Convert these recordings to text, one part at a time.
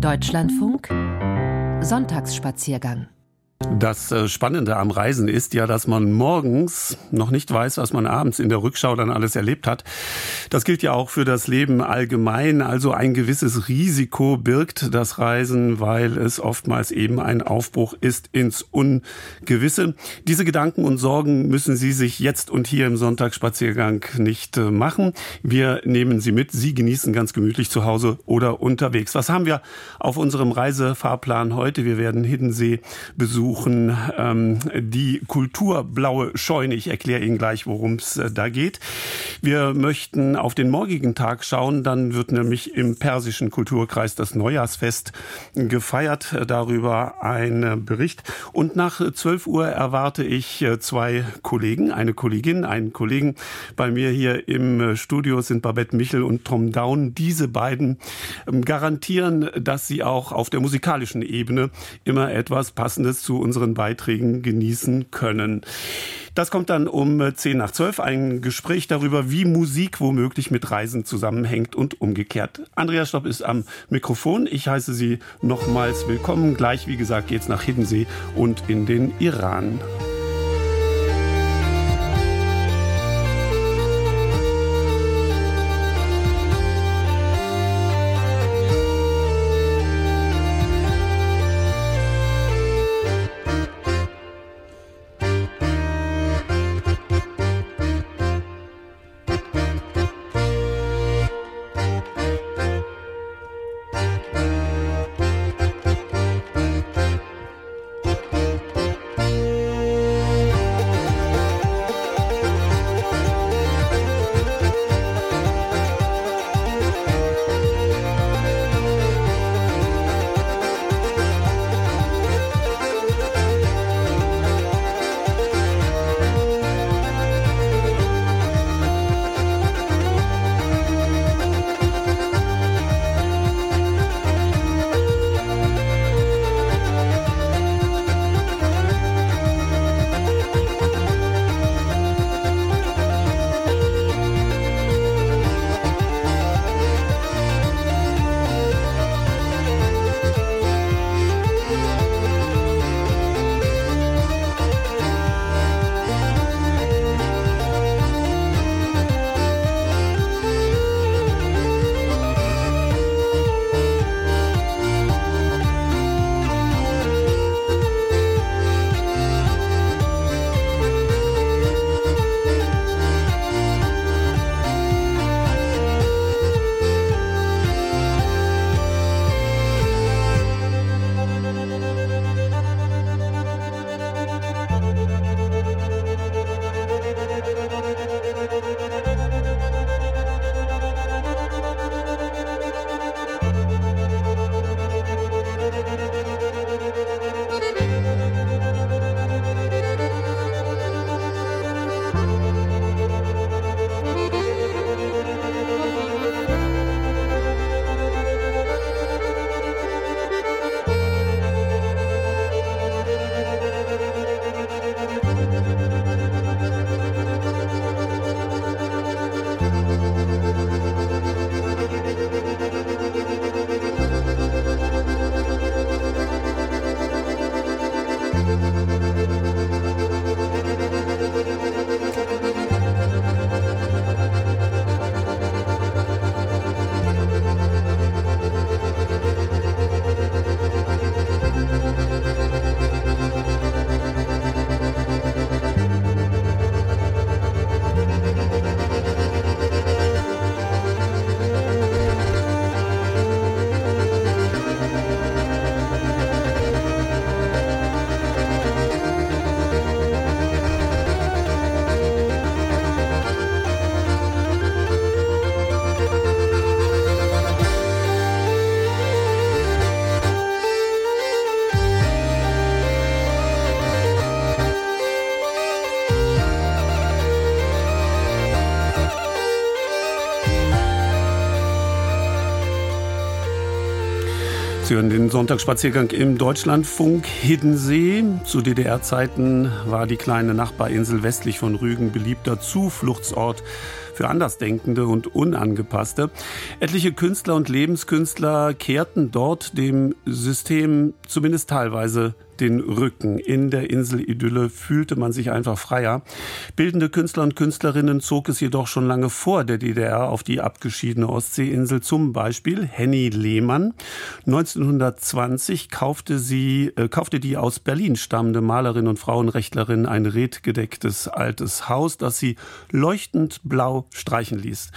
Deutschlandfunk. Sonntagsspaziergang das äh, Spannende am Reisen ist ja, dass man morgens noch nicht weiß, was man abends in der Rückschau dann alles erlebt hat. Das gilt ja auch für das Leben allgemein. Also ein gewisses Risiko birgt das Reisen, weil es oftmals eben ein Aufbruch ist ins Ungewisse. Diese Gedanken und Sorgen müssen Sie sich jetzt und hier im Sonntagsspaziergang nicht äh, machen. Wir nehmen Sie mit. Sie genießen ganz gemütlich zu Hause oder unterwegs. Was haben wir auf unserem Reisefahrplan heute? Wir werden Hiddensee besuchen besuchen ähm, die Kulturblaue Scheune. Ich erkläre Ihnen gleich, worum es äh, da geht. Wir möchten auf den morgigen Tag schauen. Dann wird nämlich im persischen Kulturkreis das Neujahrsfest gefeiert. Darüber ein Bericht. Und nach 12 Uhr erwarte ich äh, zwei Kollegen, eine Kollegin, einen Kollegen. Bei mir hier im Studio sind Babette Michel und Tom Down. Diese beiden ähm, garantieren, dass sie auch auf der musikalischen Ebene immer etwas Passendes zu unseren Beiträgen genießen können. Das kommt dann um 10 nach 12, ein Gespräch darüber, wie Musik womöglich mit Reisen zusammenhängt und umgekehrt. Andreas Stopp ist am Mikrofon. Ich heiße Sie nochmals willkommen. Gleich, wie gesagt, geht's nach Hiddensee und in den Iran. Sie hören den Sonntagsspaziergang im Deutschlandfunk Hiddensee. Zu DDR-Zeiten war die kleine Nachbarinsel westlich von Rügen beliebter Zufluchtsort für Andersdenkende und Unangepasste. Etliche Künstler und Lebenskünstler kehrten dort dem System zumindest teilweise den Rücken. In der Inselidylle fühlte man sich einfach freier. Bildende Künstler und Künstlerinnen zog es jedoch schon lange vor der DDR auf die abgeschiedene Ostseeinsel. Zum Beispiel Henny Lehmann. 1920 kaufte sie, äh, kaufte die aus Berlin stammende Malerin und Frauenrechtlerin ein redgedecktes altes Haus, das sie leuchtend blau streichen ließ.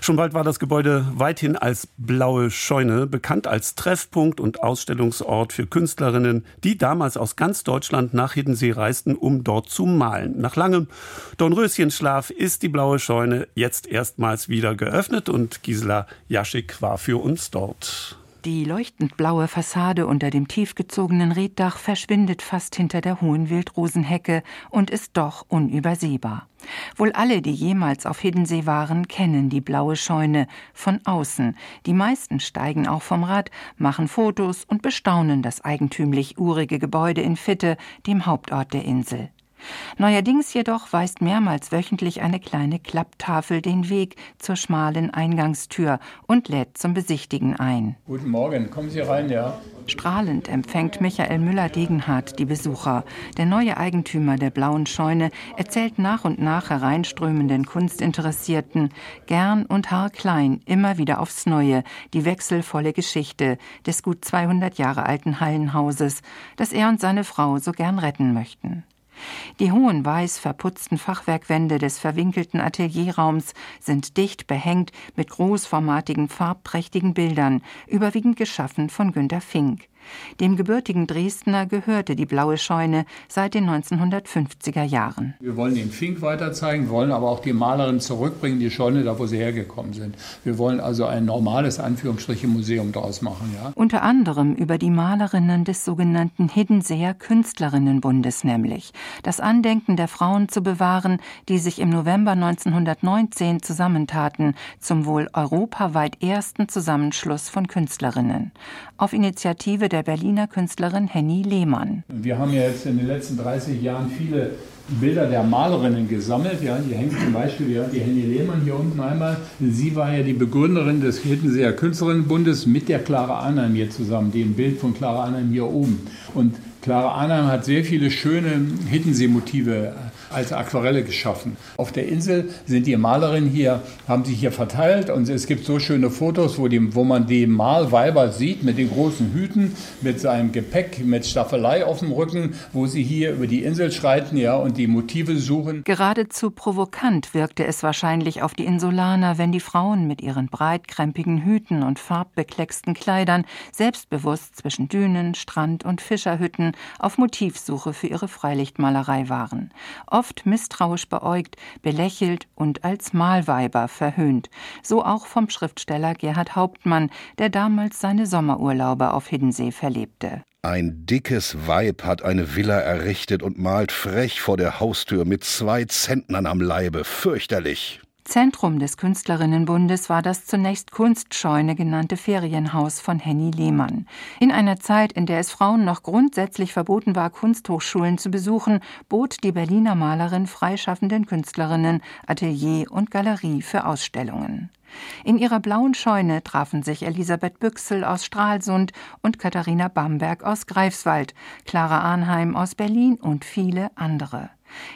Schon bald war das Gebäude weithin als blaue Scheune bekannt als Treffpunkt und Ausstellungsort für Künstlerinnen, die damals damals aus ganz Deutschland nach Hiddensee reisten, um dort zu malen. Nach langem Dornröschenschlaf ist die blaue Scheune jetzt erstmals wieder geöffnet und Gisela Jaschik war für uns dort. Die leuchtend blaue Fassade unter dem tiefgezogenen Reddach verschwindet fast hinter der hohen Wildrosenhecke und ist doch unübersehbar. Wohl alle, die jemals auf Hiddensee waren, kennen die blaue Scheune von außen. Die meisten steigen auch vom Rad, machen Fotos und bestaunen das eigentümlich urige Gebäude in Fitte, dem Hauptort der Insel. Neuerdings jedoch weist mehrmals wöchentlich eine kleine Klapptafel den Weg zur schmalen Eingangstür und lädt zum Besichtigen ein. Guten Morgen, kommen Sie rein, ja. Strahlend empfängt Michael Müller-Degenhardt die Besucher. Der neue Eigentümer der blauen Scheune erzählt nach und nach hereinströmenden Kunstinteressierten gern und haarklein immer wieder aufs Neue die wechselvolle Geschichte des gut 200 Jahre alten Hallenhauses, das er und seine Frau so gern retten möchten. Die hohen weiß verputzten Fachwerkwände des verwinkelten Atelierraums sind dicht behängt mit großformatigen farbprächtigen Bildern, überwiegend geschaffen von Günter Fink. Dem gebürtigen Dresdner gehörte die Blaue Scheune seit den 1950er Jahren. Wir wollen den Fink weiter zeigen, wollen aber auch die Malerin zurückbringen, die Scheune, da wo sie hergekommen sind. Wir wollen also ein normales Anführungsstriche Museum daraus machen. Ja? Unter anderem über die Malerinnen des sogenannten Hiddenseer Künstlerinnenbundes nämlich. Das Andenken der Frauen zu bewahren, die sich im November 1919 zusammentaten zum wohl europaweit ersten Zusammenschluss von Künstlerinnen. Auf Initiative der der Berliner Künstlerin Henny Lehmann. Wir haben ja jetzt in den letzten 30 Jahren viele Bilder der Malerinnen gesammelt. Ja, hier hängt zum Beispiel ja, die Henny Lehmann hier unten einmal. Sie war ja die Begründerin des Hittenseer Künstlerinnenbundes mit der Clara Arnheim hier zusammen, dem Bild von Clara Arnheim hier oben. Und Clara Arnheim hat sehr viele schöne Hittensee-Motive als Aquarelle geschaffen. Auf der Insel sind die Malerinnen hier, haben sich hier verteilt und es gibt so schöne Fotos, wo, die, wo man die Malweiber sieht mit den großen Hüten, mit seinem Gepäck, mit Staffelei auf dem Rücken, wo sie hier über die Insel schreiten ja, und die Motive suchen. Geradezu provokant wirkte es wahrscheinlich auf die Insulaner, wenn die Frauen mit ihren breitkrempigen Hüten und farbbeklecksten Kleidern selbstbewusst zwischen Dünen, Strand und Fischerhütten auf Motivsuche für ihre Freilichtmalerei waren oft misstrauisch beäugt, belächelt und als Malweiber verhöhnt. So auch vom Schriftsteller Gerhard Hauptmann, der damals seine Sommerurlaube auf Hiddensee verlebte. Ein dickes Weib hat eine Villa errichtet und malt frech vor der Haustür mit zwei Zentnern am Leibe. Fürchterlich. Zentrum des Künstlerinnenbundes war das zunächst Kunstscheune genannte Ferienhaus von Henny Lehmann. In einer Zeit, in der es Frauen noch grundsätzlich verboten war, Kunsthochschulen zu besuchen, bot die Berliner Malerin freischaffenden Künstlerinnen Atelier und Galerie für Ausstellungen. In ihrer blauen Scheune trafen sich Elisabeth Büchsel aus Stralsund und Katharina Bamberg aus Greifswald, Clara Arnheim aus Berlin und viele andere.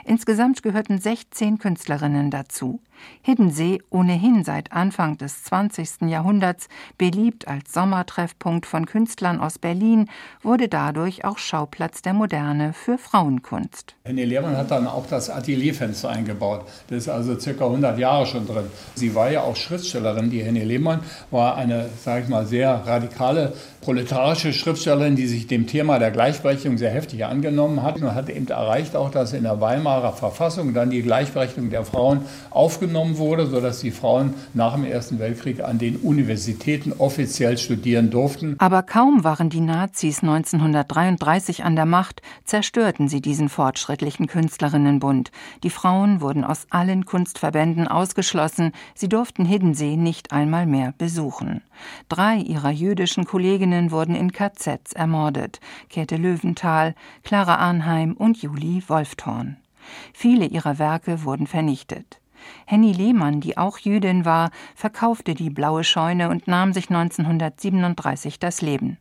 Insgesamt gehörten 16 Künstlerinnen dazu. Hiddensee, ohnehin seit Anfang des 20. Jahrhunderts beliebt als Sommertreffpunkt von Künstlern aus Berlin, wurde dadurch auch Schauplatz der Moderne für Frauenkunst. Henny Lehmann hat dann auch das Atelierfenster eingebaut. Das ist also circa 100 Jahre schon drin. Sie war ja auch Schriftstellerin. Die Henny Lehmann war eine, sage ich mal, sehr radikale proletarische Schriftstellerin, die sich dem Thema der Gleichberechtigung sehr heftig angenommen hat und hat eben erreicht auch, dass in der Weimarer Verfassung dann die Gleichberechtigung der Frauen aufgenommen zurückgenommen wurde, sodass die Frauen nach dem Ersten Weltkrieg an den Universitäten offiziell studieren durften. Aber kaum waren die Nazis 1933 an der Macht, zerstörten sie diesen fortschrittlichen Künstlerinnenbund. Die Frauen wurden aus allen Kunstverbänden ausgeschlossen, sie durften Hiddensee nicht einmal mehr besuchen. Drei ihrer jüdischen Kolleginnen wurden in KZs ermordet: Käthe Löwenthal, Clara Arnheim und Julie Wolfthorn. Viele ihrer Werke wurden vernichtet. Henny Lehmann, die auch Jüdin war, verkaufte die blaue Scheune und nahm sich 1937 das Leben.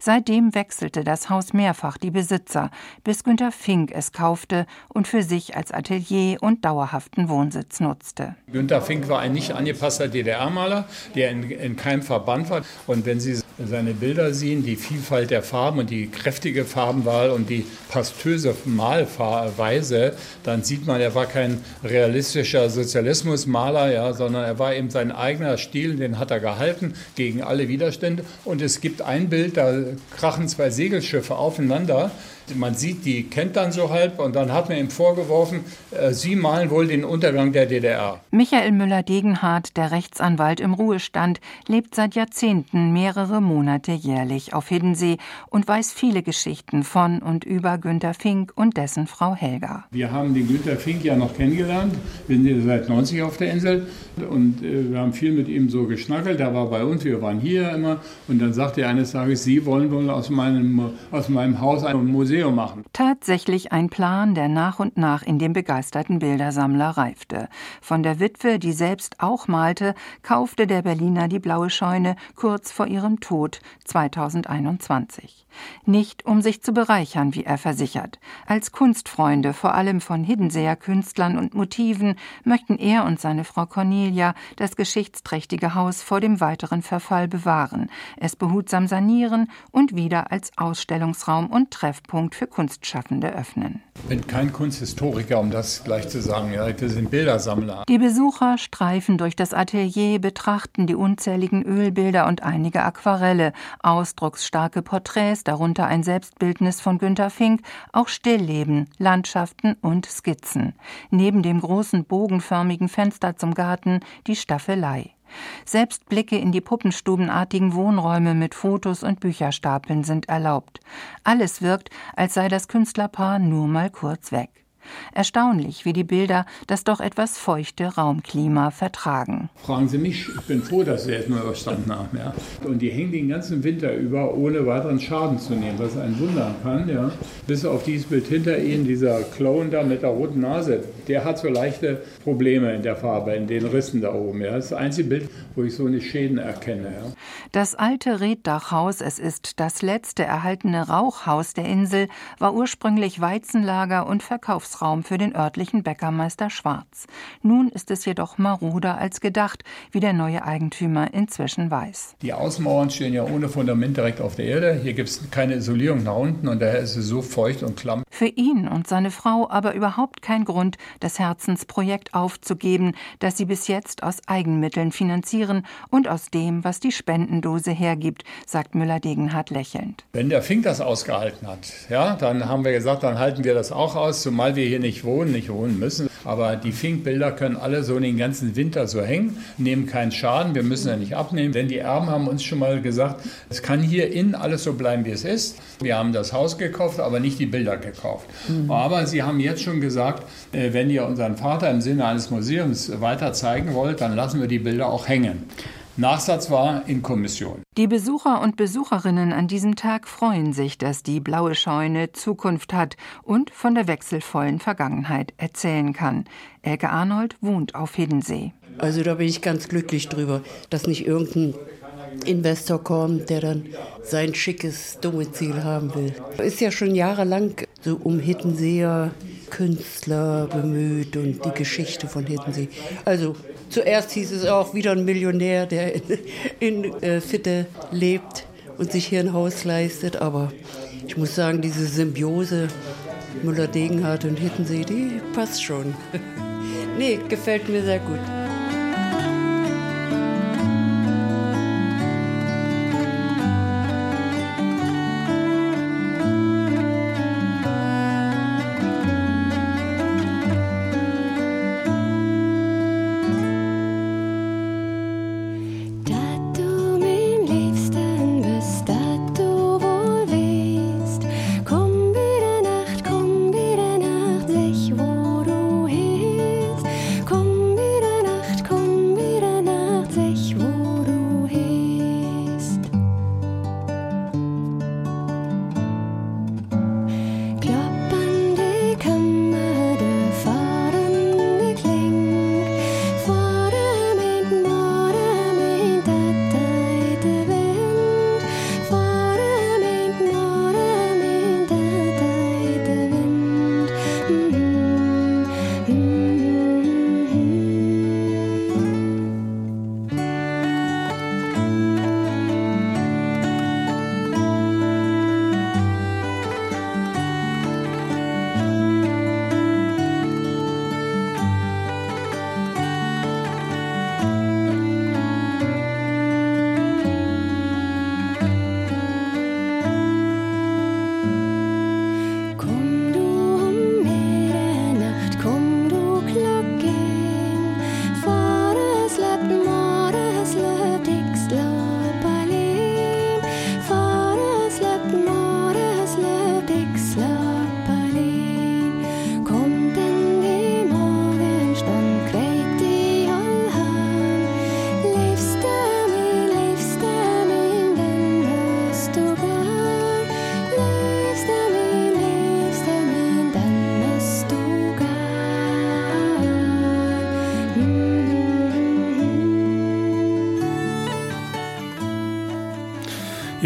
Seitdem wechselte das Haus mehrfach die Besitzer, bis Günter Fink es kaufte und für sich als Atelier und dauerhaften Wohnsitz nutzte. Günter Fink war ein nicht angepasster DDR-Maler, der in, in keinem Verband war. Und wenn Sie seine Bilder sehen, die Vielfalt der Farben und die kräftige Farbenwahl und die pastöse Malweise, dann sieht man, er war kein realistischer Sozialismusmaler, ja, sondern er war eben sein eigener Stil, den hat er gehalten gegen alle Widerstände. Und es gibt ein Bild, da krachen zwei Segelschiffe aufeinander man sieht, die kennt dann so halb und dann hat man ihm vorgeworfen, äh, Sie malen wohl den Untergang der DDR. Michael Müller-Degenhardt, der Rechtsanwalt im Ruhestand, lebt seit Jahrzehnten mehrere Monate jährlich auf Hiddensee und weiß viele Geschichten von und über Günter Fink und dessen Frau Helga. Wir haben den Günter Fink ja noch kennengelernt. Wir sind ja seit 90 auf der Insel und äh, wir haben viel mit ihm so geschnackelt. Er war bei uns, wir waren hier immer und dann sagte er eines Tages, Sie wollen wohl aus meinem, aus meinem Haus ein Museum Museum machen. Tatsächlich ein Plan, der nach und nach in dem begeisterten Bildersammler reifte. Von der Witwe, die selbst auch malte, kaufte der Berliner die blaue Scheune kurz vor ihrem Tod 2021. Nicht um sich zu bereichern, wie er versichert. Als Kunstfreunde, vor allem von Hiddenseer Künstlern und Motiven, möchten er und seine Frau Cornelia das geschichtsträchtige Haus vor dem weiteren Verfall bewahren, es behutsam sanieren und wieder als Ausstellungsraum und Treffpunkt für Kunstschaffende öffnen. Ich bin kein Kunsthistoriker, um das gleich zu sagen. Ja, wir sind Bildersammler. Die Besucher streifen durch das Atelier, betrachten die unzähligen Ölbilder und einige Aquarelle, ausdrucksstarke Porträts, darunter ein Selbstbildnis von Günter Fink, auch Stillleben, Landschaften und Skizzen. Neben dem großen bogenförmigen Fenster zum Garten die Staffelei. Selbst Blicke in die puppenstubenartigen Wohnräume mit Fotos und Bücherstapeln sind erlaubt. Alles wirkt, als sei das Künstlerpaar nur mal kurz weg. Erstaunlich, wie die Bilder das doch etwas feuchte Raumklima vertragen. Fragen Sie mich, ich bin froh, dass Sie es nur überstanden haben. Ja. Und die hängen den ganzen Winter über, ohne weiteren Schaden zu nehmen, was ein Wunder kann. Ja. Bis auf dieses Bild hinter Ihnen, dieser Clown da mit der roten Nase, der hat so leichte Probleme in der Farbe, in den Rissen da oben. Ja. Das ist das einzige Bild, wo ich so eine Schäden erkenne. Ja. Das alte Reddachhaus, es ist das letzte erhaltene Rauchhaus der Insel, war ursprünglich Weizenlager und Verkaufsraum für den örtlichen Bäckermeister Schwarz. Nun ist es jedoch maroder als gedacht, wie der neue Eigentümer inzwischen weiß. Die Außenmauern stehen ja ohne Fundament direkt auf der Erde. Hier gibt es keine Isolierung nach unten und daher ist es so feucht und klamm. Für ihn und seine Frau aber überhaupt kein Grund, das Herzensprojekt aufzugeben, das sie bis jetzt aus Eigenmitteln finanzieren und aus dem, was die Spendendose hergibt, sagt Müller-Degenhardt lächelnd. Wenn der Fink das ausgehalten hat, ja, dann haben wir gesagt, dann halten wir das auch aus, zumal wir hier nicht wohnen, nicht wohnen müssen. Aber die Finkbilder können alle so den ganzen Winter so hängen, nehmen keinen Schaden, wir müssen ja nicht abnehmen. Denn die Erben haben uns schon mal gesagt, es kann hier innen alles so bleiben, wie es ist. Wir haben das Haus gekauft, aber nicht die Bilder gekauft. Mhm. Aber sie haben jetzt schon gesagt, äh, wenn ihr unseren Vater im Sinne eines Museums weiter zeigen wollt, dann lassen wir die Bilder auch hängen. Nachsatz war in Kommission. Die Besucher und Besucherinnen an diesem Tag freuen sich, dass die blaue Scheune Zukunft hat und von der wechselvollen Vergangenheit erzählen kann. Elke Arnold wohnt auf Hiddensee. Also da bin ich ganz glücklich drüber, dass nicht irgendein Investor kommt, der dann sein schickes Domizil haben will. Ist ja schon jahrelang so um Hittenseer Künstler bemüht und die Geschichte von Hiddensee. Also zuerst hieß es auch wieder ein Millionär, der in, in äh, Fitte lebt und sich hier ein Haus leistet. Aber ich muss sagen, diese Symbiose Müller-Degenhardt und Hittensee, die passt schon. nee, gefällt mir sehr gut.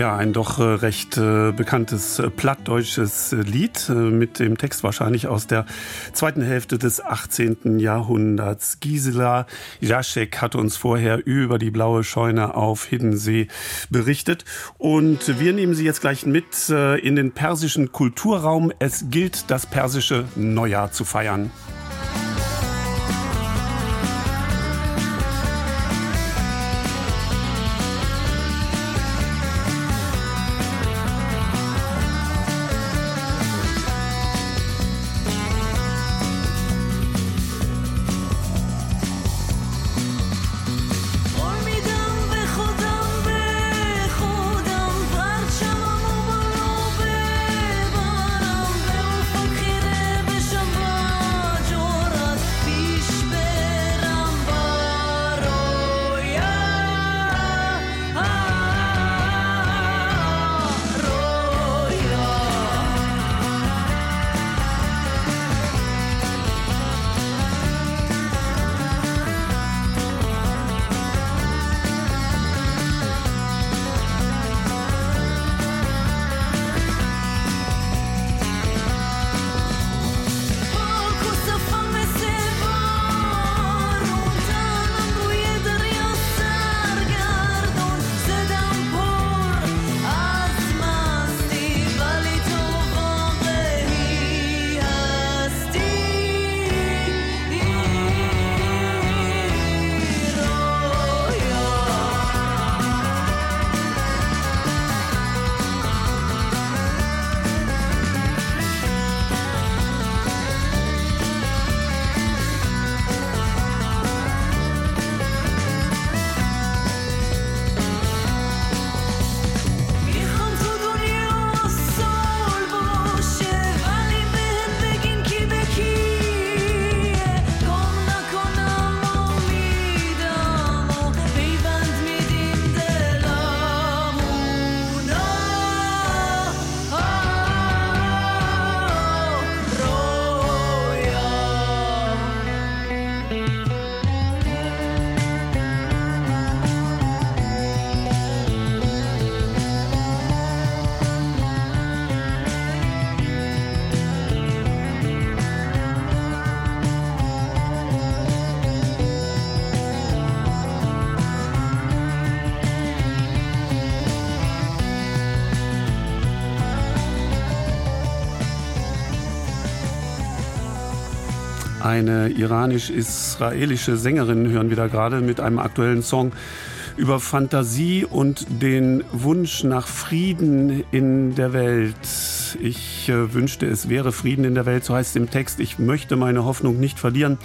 Ja, ein doch äh, recht äh, bekanntes äh, plattdeutsches Lied mit dem Text wahrscheinlich aus der zweiten Hälfte des 18. Jahrhunderts. Gisela Jaschek hat uns vorher über die blaue Scheune auf Hiddensee berichtet und wir nehmen sie jetzt gleich mit in den persischen Kulturraum. Es gilt, das persische Neujahr zu feiern. Eine iranisch-israelische Sängerin hören wir da gerade mit einem aktuellen Song über Fantasie und den Wunsch nach Frieden in der Welt. Ich äh, wünschte, es wäre Frieden in der Welt, so heißt es im Text. Ich möchte meine Hoffnung nicht verlieren.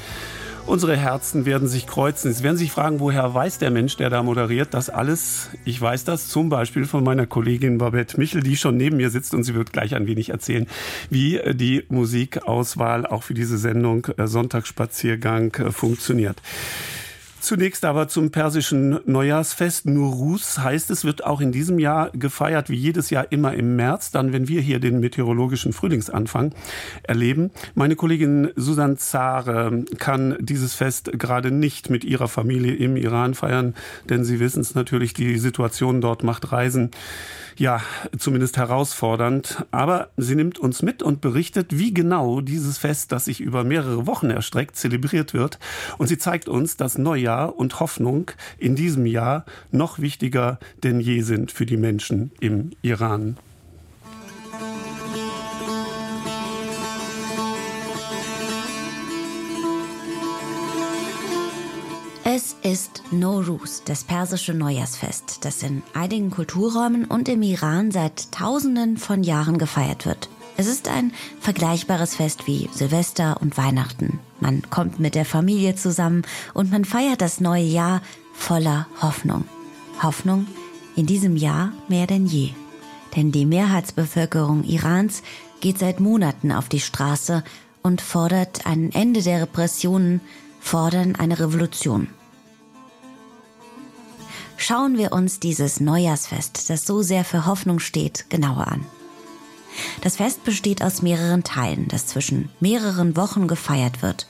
Unsere Herzen werden sich kreuzen. Sie werden sich fragen, woher weiß der Mensch, der da moderiert, das alles? Ich weiß das zum Beispiel von meiner Kollegin Babette Michel, die schon neben mir sitzt und sie wird gleich ein wenig erzählen, wie äh, die Musikauswahl auch für diese Sendung äh, Sonntagsspaziergang äh, funktioniert. Zunächst aber zum persischen Neujahrsfest. Nuruz heißt es, wird auch in diesem Jahr gefeiert, wie jedes Jahr immer im März, dann wenn wir hier den meteorologischen Frühlingsanfang erleben. Meine Kollegin Susan Zare kann dieses Fest gerade nicht mit ihrer Familie im Iran feiern, denn Sie wissen es natürlich, die Situation dort macht Reisen ja, zumindest herausfordernd. Aber sie nimmt uns mit und berichtet, wie genau dieses Fest, das sich über mehrere Wochen erstreckt, zelebriert wird. Und sie zeigt uns, dass Neujahr und Hoffnung in diesem Jahr noch wichtiger denn je sind für die Menschen im Iran. Es ist Nowruz, das persische Neujahrsfest, das in einigen Kulturräumen und im Iran seit Tausenden von Jahren gefeiert wird. Es ist ein vergleichbares Fest wie Silvester und Weihnachten. Man kommt mit der Familie zusammen und man feiert das neue Jahr voller Hoffnung. Hoffnung in diesem Jahr mehr denn je. Denn die Mehrheitsbevölkerung Irans geht seit Monaten auf die Straße und fordert ein Ende der Repressionen, fordern eine Revolution schauen wir uns dieses Neujahrsfest, das so sehr für Hoffnung steht, genauer an. Das Fest besteht aus mehreren Teilen, das zwischen mehreren Wochen gefeiert wird.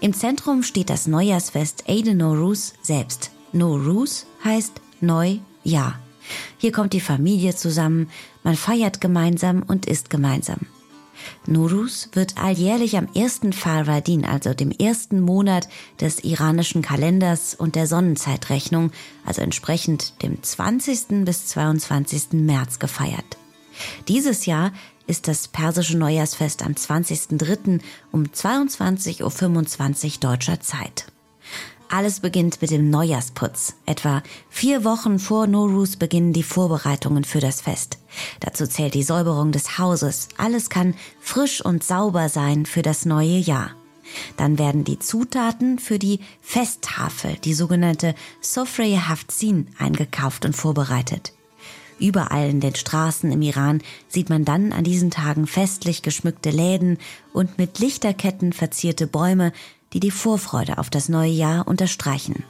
Im Zentrum steht das Neujahrsfest Eid Noruz selbst. Noruz heißt Neujahr. Hier kommt die Familie zusammen, man feiert gemeinsam und isst gemeinsam. Nuruz wird alljährlich am ersten Farvardin, also dem ersten Monat des iranischen Kalenders und der Sonnenzeitrechnung, also entsprechend dem 20. bis 22. März gefeiert. Dieses Jahr ist das persische Neujahrsfest am 20.03. um 22.25 Uhr deutscher Zeit. Alles beginnt mit dem Neujahrsputz. Etwa vier Wochen vor Norus beginnen die Vorbereitungen für das Fest. Dazu zählt die Säuberung des Hauses. Alles kann frisch und sauber sein für das neue Jahr. Dann werden die Zutaten für die Festtafel, die sogenannte Sofreye Haftzin, eingekauft und vorbereitet. Überall in den Straßen im Iran sieht man dann an diesen Tagen festlich geschmückte Läden und mit Lichterketten verzierte Bäume, die die Vorfreude auf das neue Jahr unterstreichen.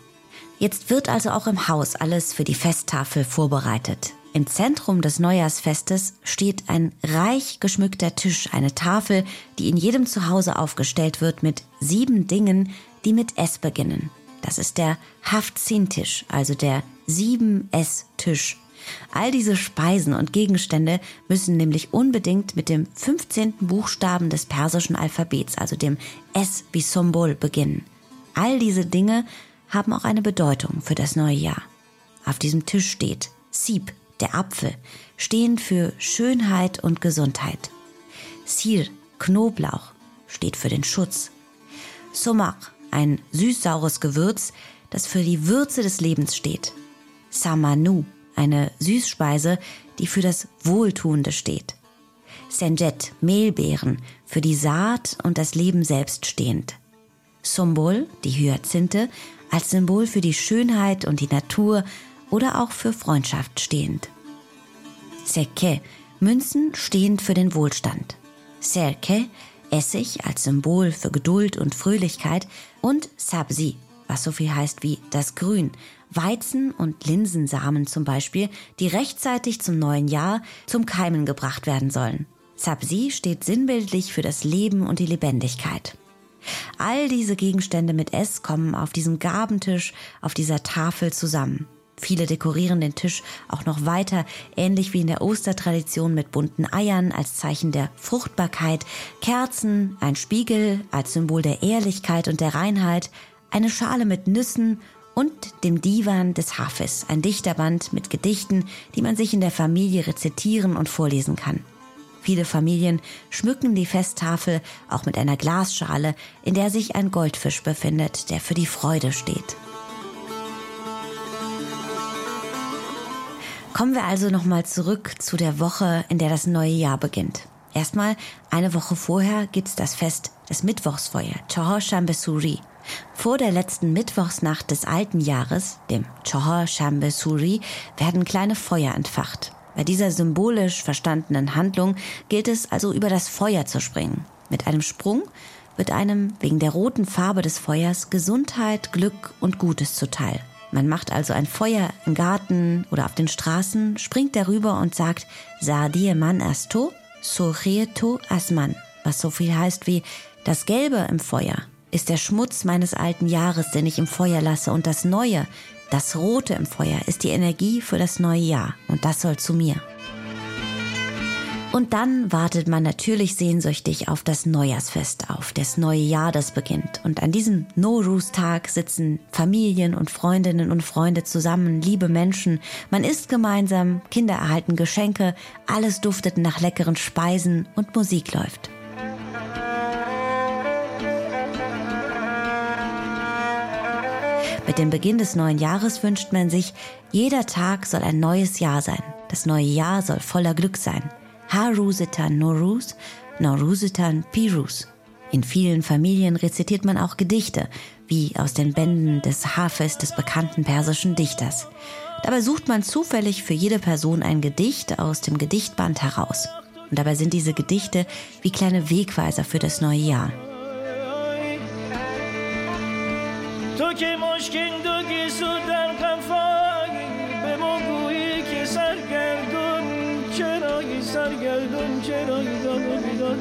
Jetzt wird also auch im Haus alles für die Festtafel vorbereitet. Im Zentrum des Neujahrsfestes steht ein reich geschmückter Tisch, eine Tafel, die in jedem Zuhause aufgestellt wird mit sieben Dingen, die mit S beginnen. Das ist der Haftzin-Tisch, also der 7S-Tisch. All diese Speisen und Gegenstände müssen nämlich unbedingt mit dem 15. Buchstaben des persischen Alphabets, also dem S wie Symbol, beginnen. All diese Dinge haben auch eine Bedeutung für das neue Jahr. Auf diesem Tisch steht Sieb, der Apfel, stehend für Schönheit und Gesundheit. Sir, Knoblauch, steht für den Schutz. Sumak, ein süß-saures Gewürz, das für die Würze des Lebens steht. Samanu, eine Süßspeise, die für das Wohltuende steht. Senjet, Mehlbeeren, für die Saat und das Leben selbst stehend. Sumbul, die Hyazinthe, als Symbol für die Schönheit und die Natur oder auch für Freundschaft stehend. Seke, Münzen stehend für den Wohlstand. Serke, Essig als Symbol für Geduld und Fröhlichkeit und Sabzi, was so viel heißt wie das Grün, Weizen- und Linsensamen zum Beispiel, die rechtzeitig zum neuen Jahr zum Keimen gebracht werden sollen. Sabzi steht sinnbildlich für das Leben und die Lebendigkeit. All diese Gegenstände mit S kommen auf diesem Gabentisch, auf dieser Tafel zusammen. Viele dekorieren den Tisch auch noch weiter, ähnlich wie in der Ostertradition mit bunten Eiern als Zeichen der Fruchtbarkeit, Kerzen, ein Spiegel als Symbol der Ehrlichkeit und der Reinheit, eine Schale mit Nüssen und dem Divan des Hafes, ein Dichterband mit Gedichten, die man sich in der Familie rezitieren und vorlesen kann. Viele Familien schmücken die Festtafel auch mit einer Glasschale, in der sich ein Goldfisch befindet, der für die Freude steht. Kommen wir also nochmal zurück zu der Woche, in der das neue Jahr beginnt. Erstmal, eine Woche vorher gibt's das Fest des Mittwochsfeuer, Chahor Shambesuri. Vor der letzten Mittwochsnacht des alten Jahres, dem Chahar Shambe Suri, werden kleine Feuer entfacht. Bei dieser symbolisch verstandenen Handlung gilt es also über das Feuer zu springen. Mit einem Sprung wird einem wegen der roten Farbe des Feuers Gesundheit, Glück und Gutes zuteil. Man macht also ein Feuer im Garten oder auf den Straßen, springt darüber und sagt Sadie man asto, sorieto asman, was so viel heißt wie das Gelbe im Feuer ist der Schmutz meines alten Jahres, den ich im Feuer lasse, und das Neue, das Rote im Feuer, ist die Energie für das neue Jahr, und das soll zu mir. Und dann wartet man natürlich sehnsüchtig auf das Neujahrsfest, auf das neue Jahr, das beginnt. Und an diesem Nowruz-Tag sitzen Familien und Freundinnen und Freunde zusammen, liebe Menschen. Man isst gemeinsam, Kinder erhalten Geschenke, alles duftet nach leckeren Speisen und Musik läuft. Mit dem Beginn des neuen Jahres wünscht man sich, jeder Tag soll ein neues Jahr sein. Das neue Jahr soll voller Glück sein. Harusitan Noruz, Norusitan Pirus. In vielen Familien rezitiert man auch Gedichte, wie aus den Bänden des Hafes des bekannten persischen Dichters. Dabei sucht man zufällig für jede Person ein Gedicht aus dem Gedichtband heraus. Und dabei sind diese Gedichte wie kleine Wegweiser für das neue Jahr. تو که مشکین دو گیسو در قفایی به ما گویی که سرگردون چرایی سرگردون چرایی داد و بیداد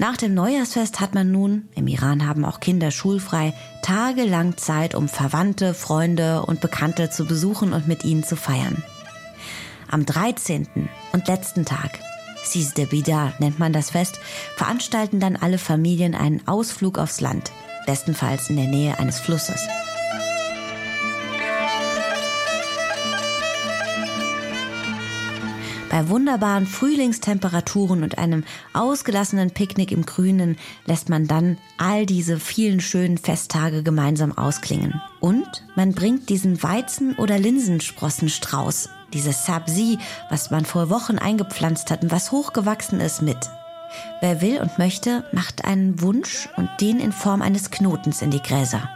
Nach dem Neujahrsfest hat man nun, im Iran haben auch Kinder schulfrei, tagelang Zeit, um Verwandte, Freunde und Bekannte zu besuchen und mit ihnen zu feiern. Am 13. und letzten Tag, Sis de Bidar nennt man das Fest, veranstalten dann alle Familien einen Ausflug aufs Land, bestenfalls in der Nähe eines Flusses. Bei wunderbaren Frühlingstemperaturen und einem ausgelassenen Picknick im Grünen lässt man dann all diese vielen schönen Festtage gemeinsam ausklingen. Und man bringt diesen Weizen- oder Linsensprossenstrauß, dieses Sabzi, was man vor Wochen eingepflanzt hat und was hochgewachsen ist, mit. Wer will und möchte, macht einen Wunsch und den in Form eines Knotens in die Gräser.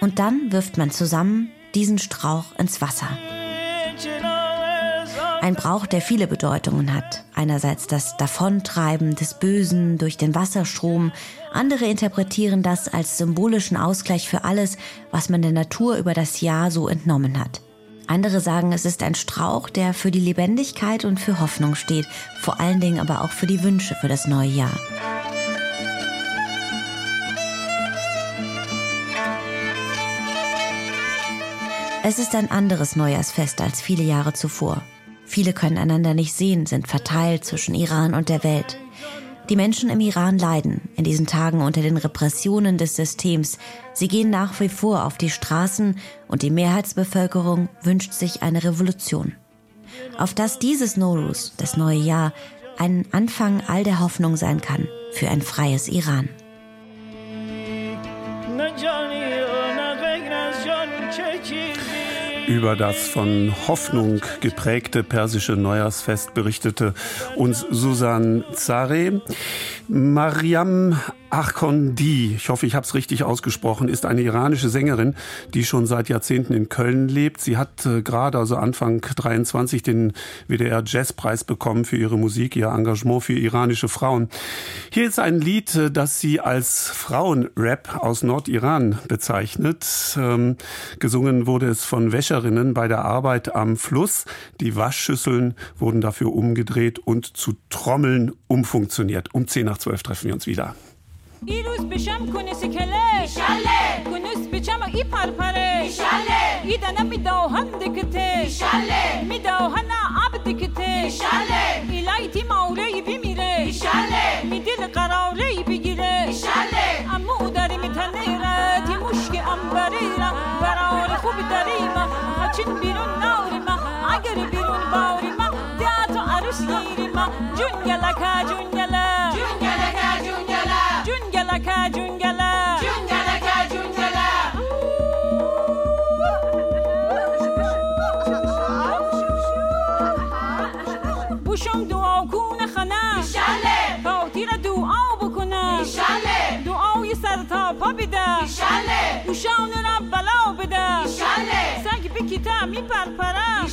Und dann wirft man zusammen diesen Strauch ins Wasser. Ein Brauch, der viele Bedeutungen hat. Einerseits das Davontreiben des Bösen durch den Wasserstrom, andere interpretieren das als symbolischen Ausgleich für alles, was man der Natur über das Jahr so entnommen hat. Andere sagen, es ist ein Strauch, der für die Lebendigkeit und für Hoffnung steht, vor allen Dingen aber auch für die Wünsche für das neue Jahr. Es ist ein anderes Neujahrsfest als viele Jahre zuvor. Viele können einander nicht sehen, sind verteilt zwischen Iran und der Welt. Die Menschen im Iran leiden in diesen Tagen unter den Repressionen des Systems. Sie gehen nach wie vor auf die Straßen und die Mehrheitsbevölkerung wünscht sich eine Revolution. Auf dass dieses Norus, das neue Jahr, ein Anfang all der Hoffnung sein kann für ein freies Iran. Über das von Hoffnung geprägte persische Neujahrsfest berichtete uns Susan Zare. Mariam Arkondi, ich hoffe, ich habe es richtig ausgesprochen, ist eine iranische Sängerin, die schon seit Jahrzehnten in Köln lebt. Sie hat äh, gerade, also Anfang 23, den WDR Jazzpreis bekommen für ihre Musik, ihr Engagement für iranische Frauen. Hier ist ein Lied, äh, das sie als Frauenrap aus Nordiran bezeichnet. Ähm, gesungen wurde es von Wäscherinnen bei der Arbeit am Fluss. Die Waschschüsseln wurden dafür umgedreht und zu Trommeln umfunktioniert. Um 10 nach 12 treffen wir uns wieder. ایروز بشم کنس کله ایشاله. کنس بچم ای پرپره ایشاله. ای دنم می داهن دکته ایشاله. می داهن عب دکته ایشاله. ایلای تی موره بمیره ایشاله. می دل قراره بگیره. ایشاله. امو داری می تنیره. تی مشک انبریره برار خوب داریم خچین بیرون ناریم اگر بیرون باریم دیاتو عروس گیریم جنگلک جنگلک Jungalaka, گوشان را بلا بده سگ بکیتا می پرپره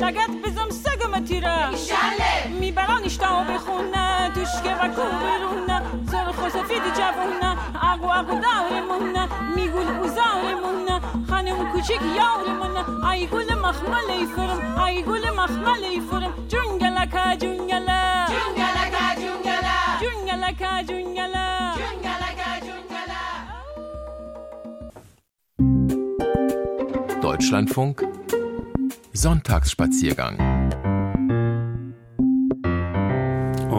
لگت بزم سگ متیره. ایشاله. می بران نشتا و بخونه. دوشکه و کو برونه سر خوصفید جوونه. اگو اگو دارمونه. می گل اوزارمونه خانم کوچیک یارمونه. ای گل مخمل ای فرم. ای گل مخمل ای فرم. جنگلکا جنگلکا جنگلکا جنگله. جنگلکا جنگله. Deutschlandfunk Sonntagsspaziergang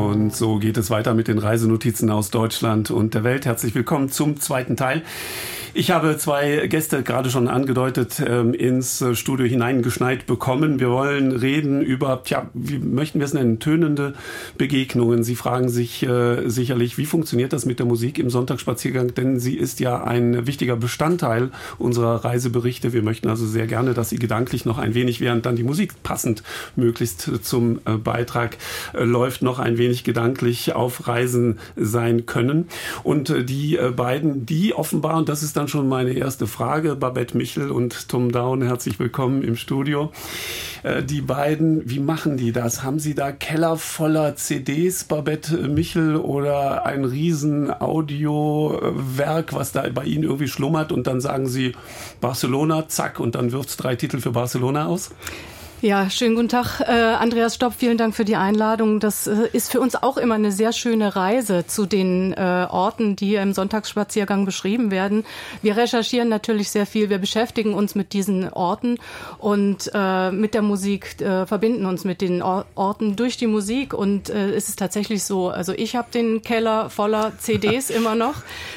Und so geht es weiter mit den Reisenotizen aus Deutschland und der Welt. Herzlich willkommen zum zweiten Teil. Ich habe zwei Gäste gerade schon angedeutet ähm, ins Studio hineingeschneit bekommen. Wir wollen reden über, tja, wie möchten wir es nennen, tönende Begegnungen. Sie fragen sich äh, sicherlich, wie funktioniert das mit der Musik im Sonntagsspaziergang? Denn sie ist ja ein wichtiger Bestandteil unserer Reiseberichte. Wir möchten also sehr gerne, dass Sie gedanklich noch ein wenig, während dann die Musik passend möglichst zum äh, Beitrag äh, läuft, noch ein wenig gedanklich auf Reisen sein können. Und äh, die äh, beiden, die offenbar, und das ist dann schon meine erste Frage. Babette Michel und Tom Down, herzlich willkommen im Studio. Äh, die beiden, wie machen die das? Haben Sie da Keller voller CDs, Babette Michel, oder ein riesen Audiowerk, was da bei Ihnen irgendwie schlummert und dann sagen Sie Barcelona, zack, und dann wirft es drei Titel für Barcelona aus? Ja, schönen guten Tag, äh, Andreas Stopp. Vielen Dank für die Einladung. Das äh, ist für uns auch immer eine sehr schöne Reise zu den äh, Orten, die im Sonntagsspaziergang beschrieben werden. Wir recherchieren natürlich sehr viel. Wir beschäftigen uns mit diesen Orten und äh, mit der Musik, äh, verbinden uns mit den Or Orten durch die Musik. Und äh, es ist tatsächlich so, also ich habe den Keller voller CDs immer noch,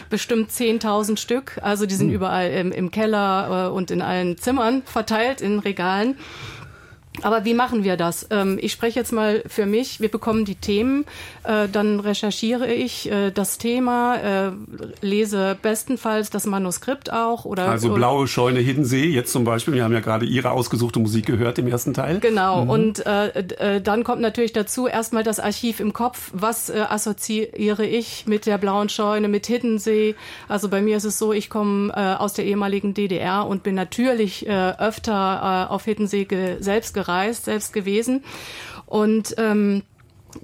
bestimmt 10.000 Stück. Also die sind mhm. überall im, im Keller äh, und in allen Zimmern verteilt, in Regalen. Aber wie machen wir das? Ähm, ich spreche jetzt mal für mich. Wir bekommen die Themen, äh, dann recherchiere ich äh, das Thema, äh, lese bestenfalls das Manuskript auch. Oder, also Blaue Scheune, Hiddensee, jetzt zum Beispiel. Wir haben ja gerade Ihre ausgesuchte Musik gehört im ersten Teil. Genau. Mhm. Und dann kommt natürlich dazu erstmal das Archiv im Kopf. Was assoziiere ich mit der Blauen Scheune, mit Hiddensee? Also bei mir ist es so, ich komme aus der ehemaligen DDR und bin natürlich öfter auf Hiddensee selbst gereist, selbst gewesen. Und ähm,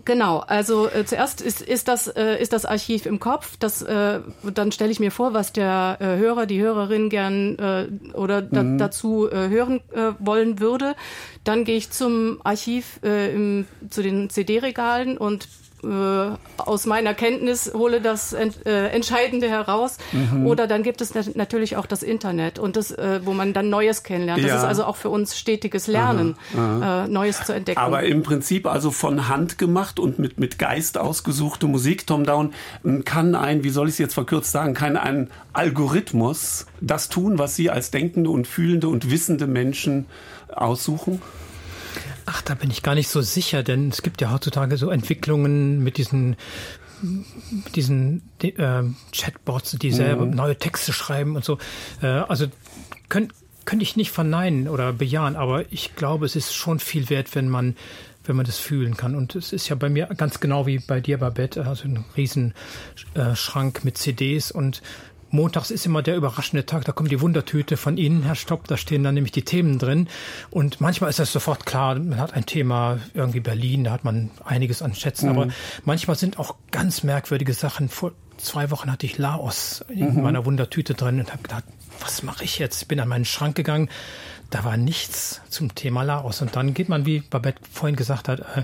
Genau, also äh, zuerst ist, ist, das, äh, ist das Archiv im Kopf. Das, äh, dann stelle ich mir vor, was der äh, Hörer, die Hörerin gern äh, oder da, mhm. dazu äh, hören äh, wollen würde. Dann gehe ich zum Archiv äh, im, zu den CD-Regalen und äh, aus meiner Kenntnis hole das Ent, äh, Entscheidende heraus. Mhm. Oder dann gibt es natürlich auch das Internet und das, äh, wo man dann Neues kennenlernt. Das ja. ist also auch für uns stetiges Lernen, aha, aha. Äh, Neues zu entdecken. Aber im Prinzip also von Hand gemacht und mit, mit Geist ausgesuchte Musik, Tom Down, kann ein, wie soll ich es jetzt verkürzt sagen, kann ein Algorithmus das tun, was Sie als denkende und fühlende und wissende Menschen aussuchen? Ach, da bin ich gar nicht so sicher, denn es gibt ja heutzutage so Entwicklungen mit diesen mit diesen äh, Chatbots, die selber mhm. neue Texte schreiben und so. Äh, also könnte könnte ich nicht verneinen oder bejahen, aber ich glaube, es ist schon viel wert, wenn man wenn man das fühlen kann. Und es ist ja bei mir ganz genau wie bei dir, Babette, also ein Riesenschrank äh, mit CDs und Montags ist immer der überraschende Tag, da kommt die Wundertüte von Ihnen, Herr Stopp, da stehen dann nämlich die Themen drin. Und manchmal ist das sofort klar, man hat ein Thema, irgendwie Berlin, da hat man einiges an Schätzen, mhm. aber manchmal sind auch ganz merkwürdige Sachen. Vor zwei Wochen hatte ich Laos in mhm. meiner Wundertüte drin und habe gedacht, was mache ich jetzt? Bin an meinen Schrank gegangen, da war nichts zum Thema Laos. Und dann geht man, wie Babette vorhin gesagt hat, äh,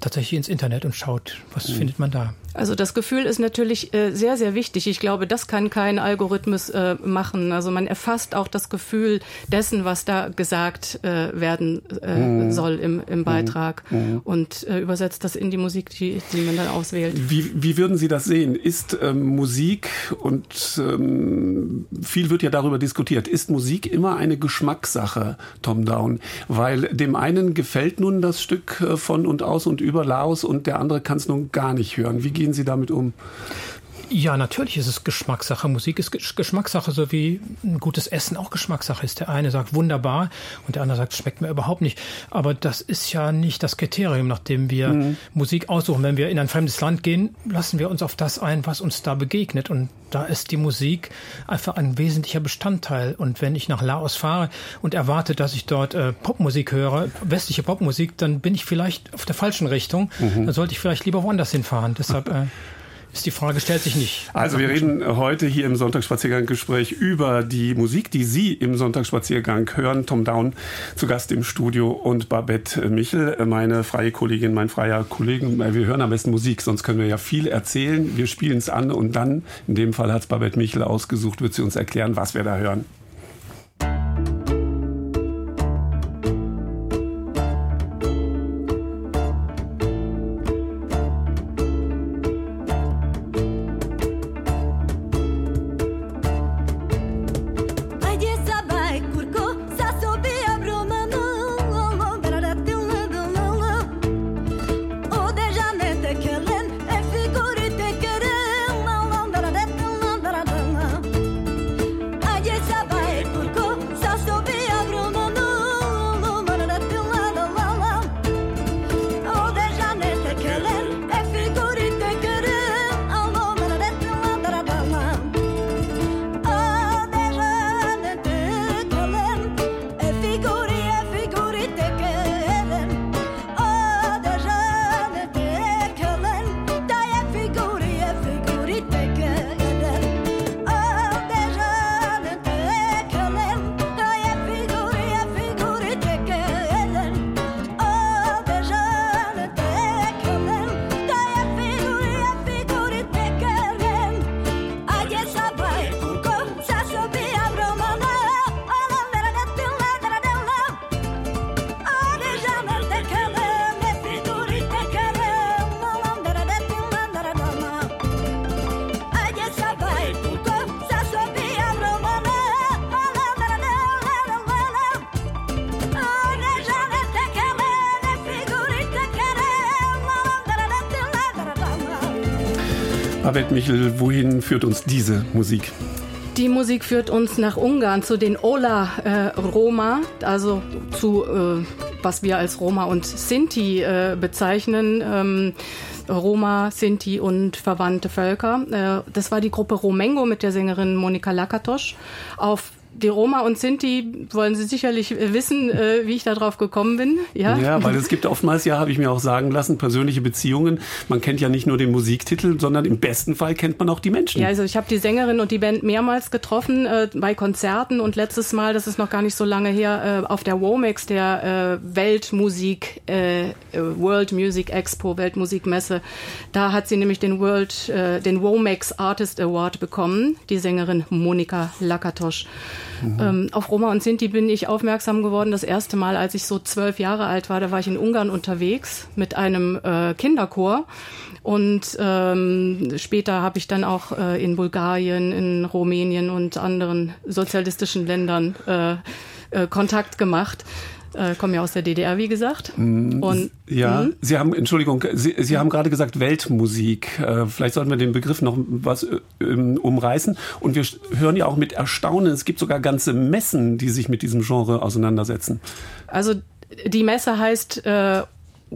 tatsächlich ins Internet und schaut, was mhm. findet man da. Also das Gefühl ist natürlich äh, sehr, sehr wichtig. Ich glaube, das kann kein Algorithmus äh, machen. Also man erfasst auch das Gefühl dessen, was da gesagt äh, werden äh, mhm. soll im, im mhm. Beitrag mhm. und äh, übersetzt das in die Musik, die, die man dann auswählt. Wie, wie würden Sie das sehen? Ist ähm, Musik und ähm, viel wird ja darüber diskutiert, ist Musik immer eine Geschmackssache, Tom Down? Weil dem einen gefällt nun das Stück äh, von und aus und über Laos und der andere kann es nun gar nicht hören. Wie gehen Sie damit um? Ja, natürlich ist es Geschmackssache. Musik ist Geschmackssache, so wie ein gutes Essen auch Geschmackssache ist. Der eine sagt wunderbar und der andere sagt, schmeckt mir überhaupt nicht. Aber das ist ja nicht das Kriterium, nach dem wir mhm. Musik aussuchen. Wenn wir in ein fremdes Land gehen, lassen wir uns auf das ein, was uns da begegnet. Und da ist die Musik einfach ein wesentlicher Bestandteil. Und wenn ich nach Laos fahre und erwarte, dass ich dort äh, Popmusik höre, westliche Popmusik, dann bin ich vielleicht auf der falschen Richtung. Mhm. Dann sollte ich vielleicht lieber woanders hinfahren. Deshalb äh, ist die Frage, stellt sich nicht. Also wir reden heute hier im Sonntagsspaziergang-Gespräch über die Musik, die Sie im Sonntagsspaziergang hören. Tom Down zu Gast im Studio und Babette Michel, meine freie Kollegin, mein freier Kollege. Wir hören am besten Musik, sonst können wir ja viel erzählen. Wir spielen es an und dann, in dem Fall hat es Babette Michel ausgesucht, wird sie uns erklären, was wir da hören. Michel, wohin führt uns diese Musik? Die Musik führt uns nach Ungarn zu den Ola äh, Roma, also zu äh, was wir als Roma und Sinti äh, bezeichnen. Ähm, Roma, Sinti und verwandte Völker. Äh, das war die Gruppe Romengo mit der Sängerin Monika Lakatosch auf die Roma und Sinti wollen Sie sicherlich äh, wissen, äh, wie ich darauf gekommen bin. Ja, ja weil es gibt oftmals, ja, habe ich mir auch sagen lassen, persönliche Beziehungen. Man kennt ja nicht nur den Musiktitel, sondern im besten Fall kennt man auch die Menschen. Ja, also ich habe die Sängerin und die Band mehrmals getroffen äh, bei Konzerten und letztes Mal, das ist noch gar nicht so lange her, äh, auf der WOMEX, der äh, Weltmusik, äh, World Music Expo, Weltmusikmesse. Da hat sie nämlich den World, den WOMEX Artist Award bekommen, die Sängerin Monika Lakatosch. Mhm. Ähm, auf Roma und Sinti bin ich aufmerksam geworden das erste Mal, als ich so zwölf Jahre alt war. Da war ich in Ungarn unterwegs mit einem äh, Kinderchor. Und ähm, später habe ich dann auch äh, in Bulgarien, in Rumänien und anderen sozialistischen Ländern äh, äh, Kontakt gemacht äh, komme ja aus der DDR, wie gesagt. Mm, Und, ja, mh. Sie haben, Entschuldigung, Sie, Sie haben gerade gesagt Weltmusik. Äh, vielleicht sollten wir den Begriff noch was äh, umreißen. Und wir hören ja auch mit Erstaunen, es gibt sogar ganze Messen, die sich mit diesem Genre auseinandersetzen. Also die Messe heißt äh,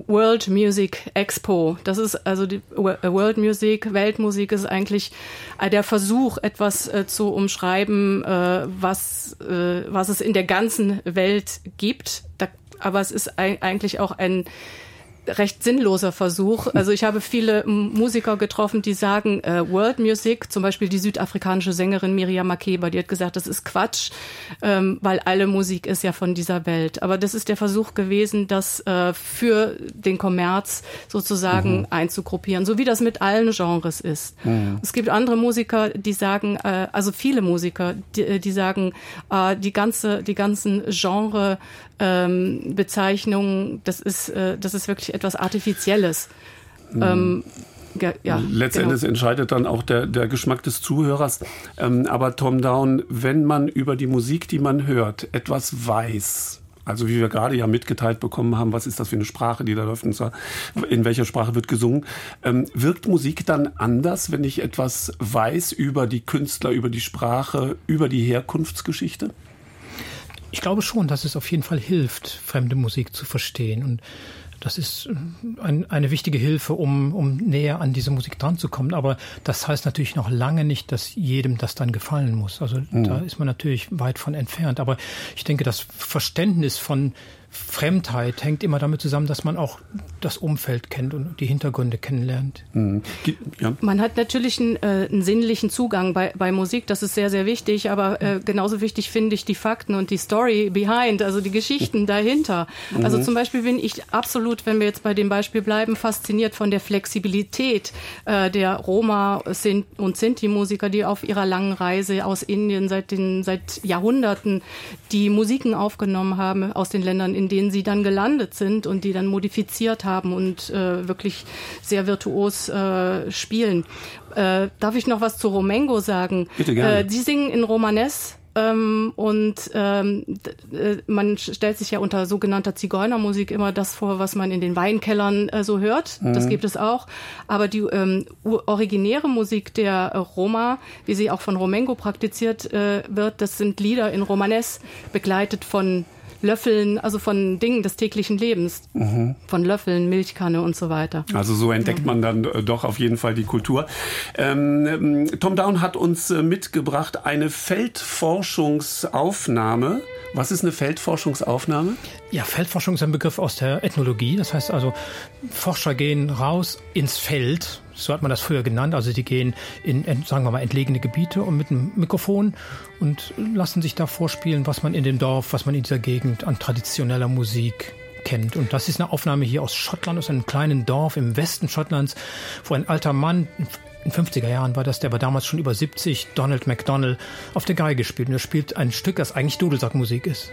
World Music Expo. Das ist also die World Music, Weltmusik ist eigentlich äh, der Versuch, etwas äh, zu umschreiben, äh, was, äh, was es in der ganzen Welt gibt. Da, aber es ist eigentlich auch ein recht sinnloser Versuch. Also ich habe viele Musiker getroffen, die sagen, äh, World Music, zum Beispiel die südafrikanische Sängerin Miriam Makeba, die hat gesagt, das ist Quatsch, ähm, weil alle Musik ist ja von dieser Welt. Aber das ist der Versuch gewesen, das äh, für den Kommerz sozusagen mhm. einzugruppieren, so wie das mit allen Genres ist. Mhm. Es gibt andere Musiker, die sagen, äh, also viele Musiker, die, die sagen, äh, die ganze, die ganzen Genre ähm, Bezeichnungen, das ist, äh, das ist wirklich etwas Artifizielles. Mhm. Ähm, ja, Letztendlich genau. entscheidet dann auch der, der Geschmack des Zuhörers. Ähm, aber Tom Down, wenn man über die Musik, die man hört, etwas weiß, also wie wir gerade ja mitgeteilt bekommen haben, was ist das für eine Sprache, die da läuft und zwar in welcher Sprache wird gesungen, ähm, wirkt Musik dann anders, wenn ich etwas weiß über die Künstler, über die Sprache, über die Herkunftsgeschichte? Ich glaube schon, dass es auf jeden Fall hilft, fremde Musik zu verstehen. Und das ist äh, ein, eine wichtige Hilfe, um, um näher an diese Musik dran zu kommen. Aber das heißt natürlich noch lange nicht, dass jedem das dann gefallen muss. Also mhm. da ist man natürlich weit von entfernt. Aber ich denke, das Verständnis von Fremdheit hängt immer damit zusammen, dass man auch das Umfeld kennt und die Hintergründe kennenlernt. Mhm. Ja. Man hat natürlich einen, äh, einen sinnlichen Zugang bei, bei, Musik, das ist sehr, sehr wichtig, aber äh, genauso wichtig finde ich die Fakten und die Story behind, also die Geschichten dahinter. Mhm. Also zum Beispiel bin ich absolut, wenn wir jetzt bei dem Beispiel bleiben, fasziniert von der Flexibilität äh, der Roma und Sinti-Musiker, die auf ihrer langen Reise aus Indien seit, den, seit Jahrhunderten die Musiken aufgenommen haben aus den Ländern in denen sie dann gelandet sind und die dann modifiziert haben und äh, wirklich sehr virtuos äh, spielen. Äh, darf ich noch was zu Romengo sagen? Bitte gerne. Äh, sie singen in Romanes ähm, und ähm, äh, man stellt sich ja unter sogenannter Zigeunermusik immer das vor, was man in den Weinkellern äh, so hört. Mhm. Das gibt es auch. Aber die ähm, originäre Musik der Roma, wie sie auch von Romengo praktiziert äh, wird, das sind Lieder in Romanes, begleitet von Löffeln, also von Dingen des täglichen Lebens, mhm. von Löffeln, Milchkanne und so weiter. Also so entdeckt man dann äh, doch auf jeden Fall die Kultur. Ähm, ähm, Tom Down hat uns äh, mitgebracht eine Feldforschungsaufnahme. Was ist eine Feldforschungsaufnahme? Ja, Feldforschung ist ein Begriff aus der Ethnologie. Das heißt also, Forscher gehen raus ins Feld, so hat man das früher genannt. Also die gehen in, sagen wir mal, entlegene Gebiete und mit einem Mikrofon und lassen sich da vorspielen, was man in dem Dorf, was man in dieser Gegend an traditioneller Musik kennt. Und das ist eine Aufnahme hier aus Schottland, aus einem kleinen Dorf im Westen Schottlands, wo ein alter Mann, in 50er Jahren war das, der war damals schon über 70, Donald MacDonald, auf der Geige gespielt. Und er spielt ein Stück, das eigentlich Dudelsackmusik ist.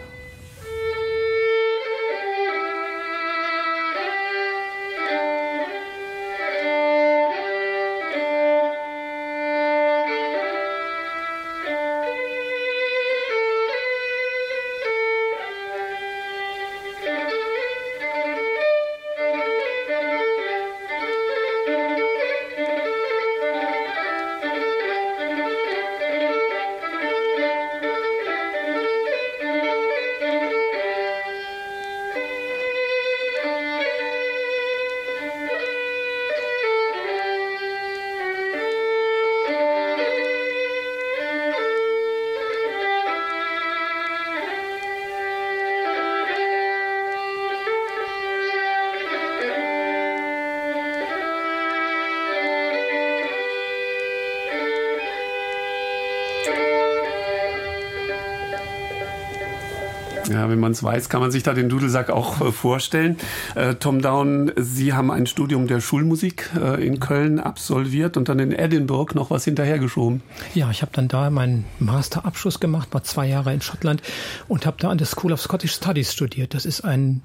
Ja, wenn man es weiß, kann man sich da den Dudelsack auch äh, vorstellen. Äh, Tom Down, Sie haben ein Studium der Schulmusik äh, in Köln absolviert und dann in Edinburgh noch was hinterhergeschoben. Ja, ich habe dann da meinen Masterabschluss gemacht, war zwei Jahre in Schottland und habe da an der School of Scottish Studies studiert. Das ist ein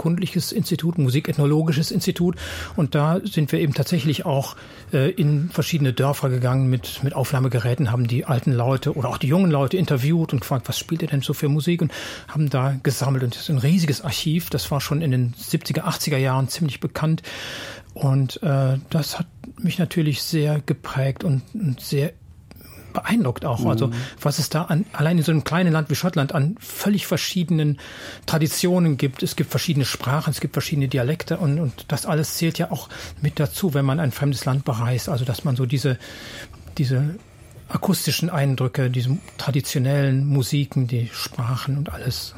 volkskundliches Institut, musikethnologisches Institut und da sind wir eben tatsächlich auch äh, in verschiedene Dörfer gegangen mit, mit Aufnahmegeräten, haben die alten Leute oder auch die jungen Leute interviewt und gefragt, was spielt ihr denn so für Musik und haben da gesammelt. Und das ist ein riesiges Archiv, das war schon in den 70er, 80er Jahren ziemlich bekannt. Und äh, das hat mich natürlich sehr geprägt und, und sehr beeindruckt auch. Also mhm. was es da an, allein in so einem kleinen Land wie Schottland an völlig verschiedenen Traditionen gibt. Es gibt verschiedene Sprachen, es gibt verschiedene Dialekte und, und das alles zählt ja auch mit dazu, wenn man ein fremdes Land bereist. Also dass man so diese, diese akustischen Eindrücke, diese traditionellen Musiken, die Sprachen und alles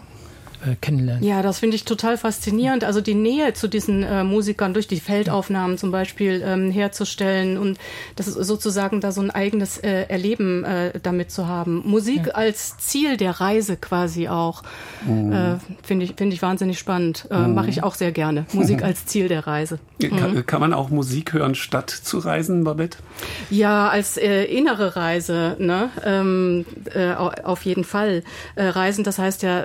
äh, kennenlernen. Ja, das finde ich total faszinierend. Also die Nähe zu diesen äh, Musikern durch die Feldaufnahmen zum Beispiel ähm, herzustellen und das ist sozusagen da so ein eigenes äh, Erleben äh, damit zu haben. Musik ja. als Ziel der Reise quasi auch. Mhm. Äh, finde ich, finde ich wahnsinnig spannend. Äh, mhm. Mache ich auch sehr gerne. Musik als Ziel der Reise. Kann, mhm. kann, man auch Musik hören, statt zu reisen, Babette? Ja, als innere Reise, ne? Ähm, auf jeden Fall. reisen, das heißt ja,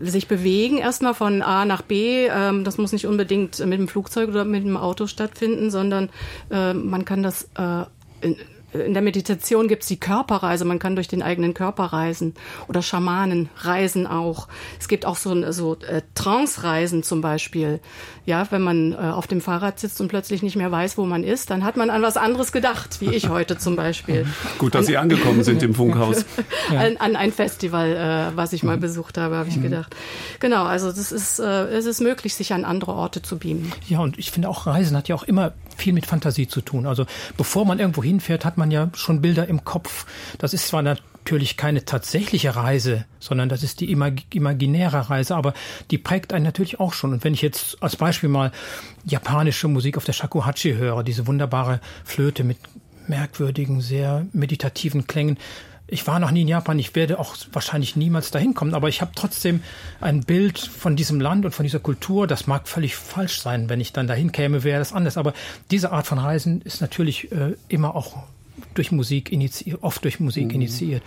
sich sich bewegen, erstmal von A nach B. Ähm, das muss nicht unbedingt mit dem Flugzeug oder mit dem Auto stattfinden, sondern äh, man kann das äh, in, in der Meditation gibt es die Körperreise, man kann durch den eigenen Körper reisen oder Schamanen reisen auch. Es gibt auch so, so äh, Trance-Reisen zum Beispiel. Ja, wenn man äh, auf dem Fahrrad sitzt und plötzlich nicht mehr weiß, wo man ist, dann hat man an was anderes gedacht, wie ich heute zum Beispiel. Gut, dass an, Sie angekommen sind im Funkhaus. an, an, ein Festival, äh, was ich mal mhm. besucht habe, habe ich mhm. gedacht. Genau, also das ist, äh, es ist möglich, sich an andere Orte zu beamen. Ja, und ich finde auch Reisen hat ja auch immer viel mit Fantasie zu tun. Also bevor man irgendwo hinfährt, hat man ja schon Bilder im Kopf. Das ist zwar natürlich keine tatsächliche Reise, sondern das ist die imaginäre Reise, aber die prägt einen natürlich auch schon. Und wenn ich jetzt als Beispiel mal japanische Musik auf der Shakuhachi höre, diese wunderbare Flöte mit merkwürdigen, sehr meditativen Klängen, ich war noch nie in Japan, ich werde auch wahrscheinlich niemals dahin kommen, aber ich habe trotzdem ein Bild von diesem Land und von dieser Kultur. Das mag völlig falsch sein, wenn ich dann dahin käme, wäre das anders. Aber diese Art von Reisen ist natürlich äh, immer auch durch Musik initiiert, oft durch Musik mhm. initiiert.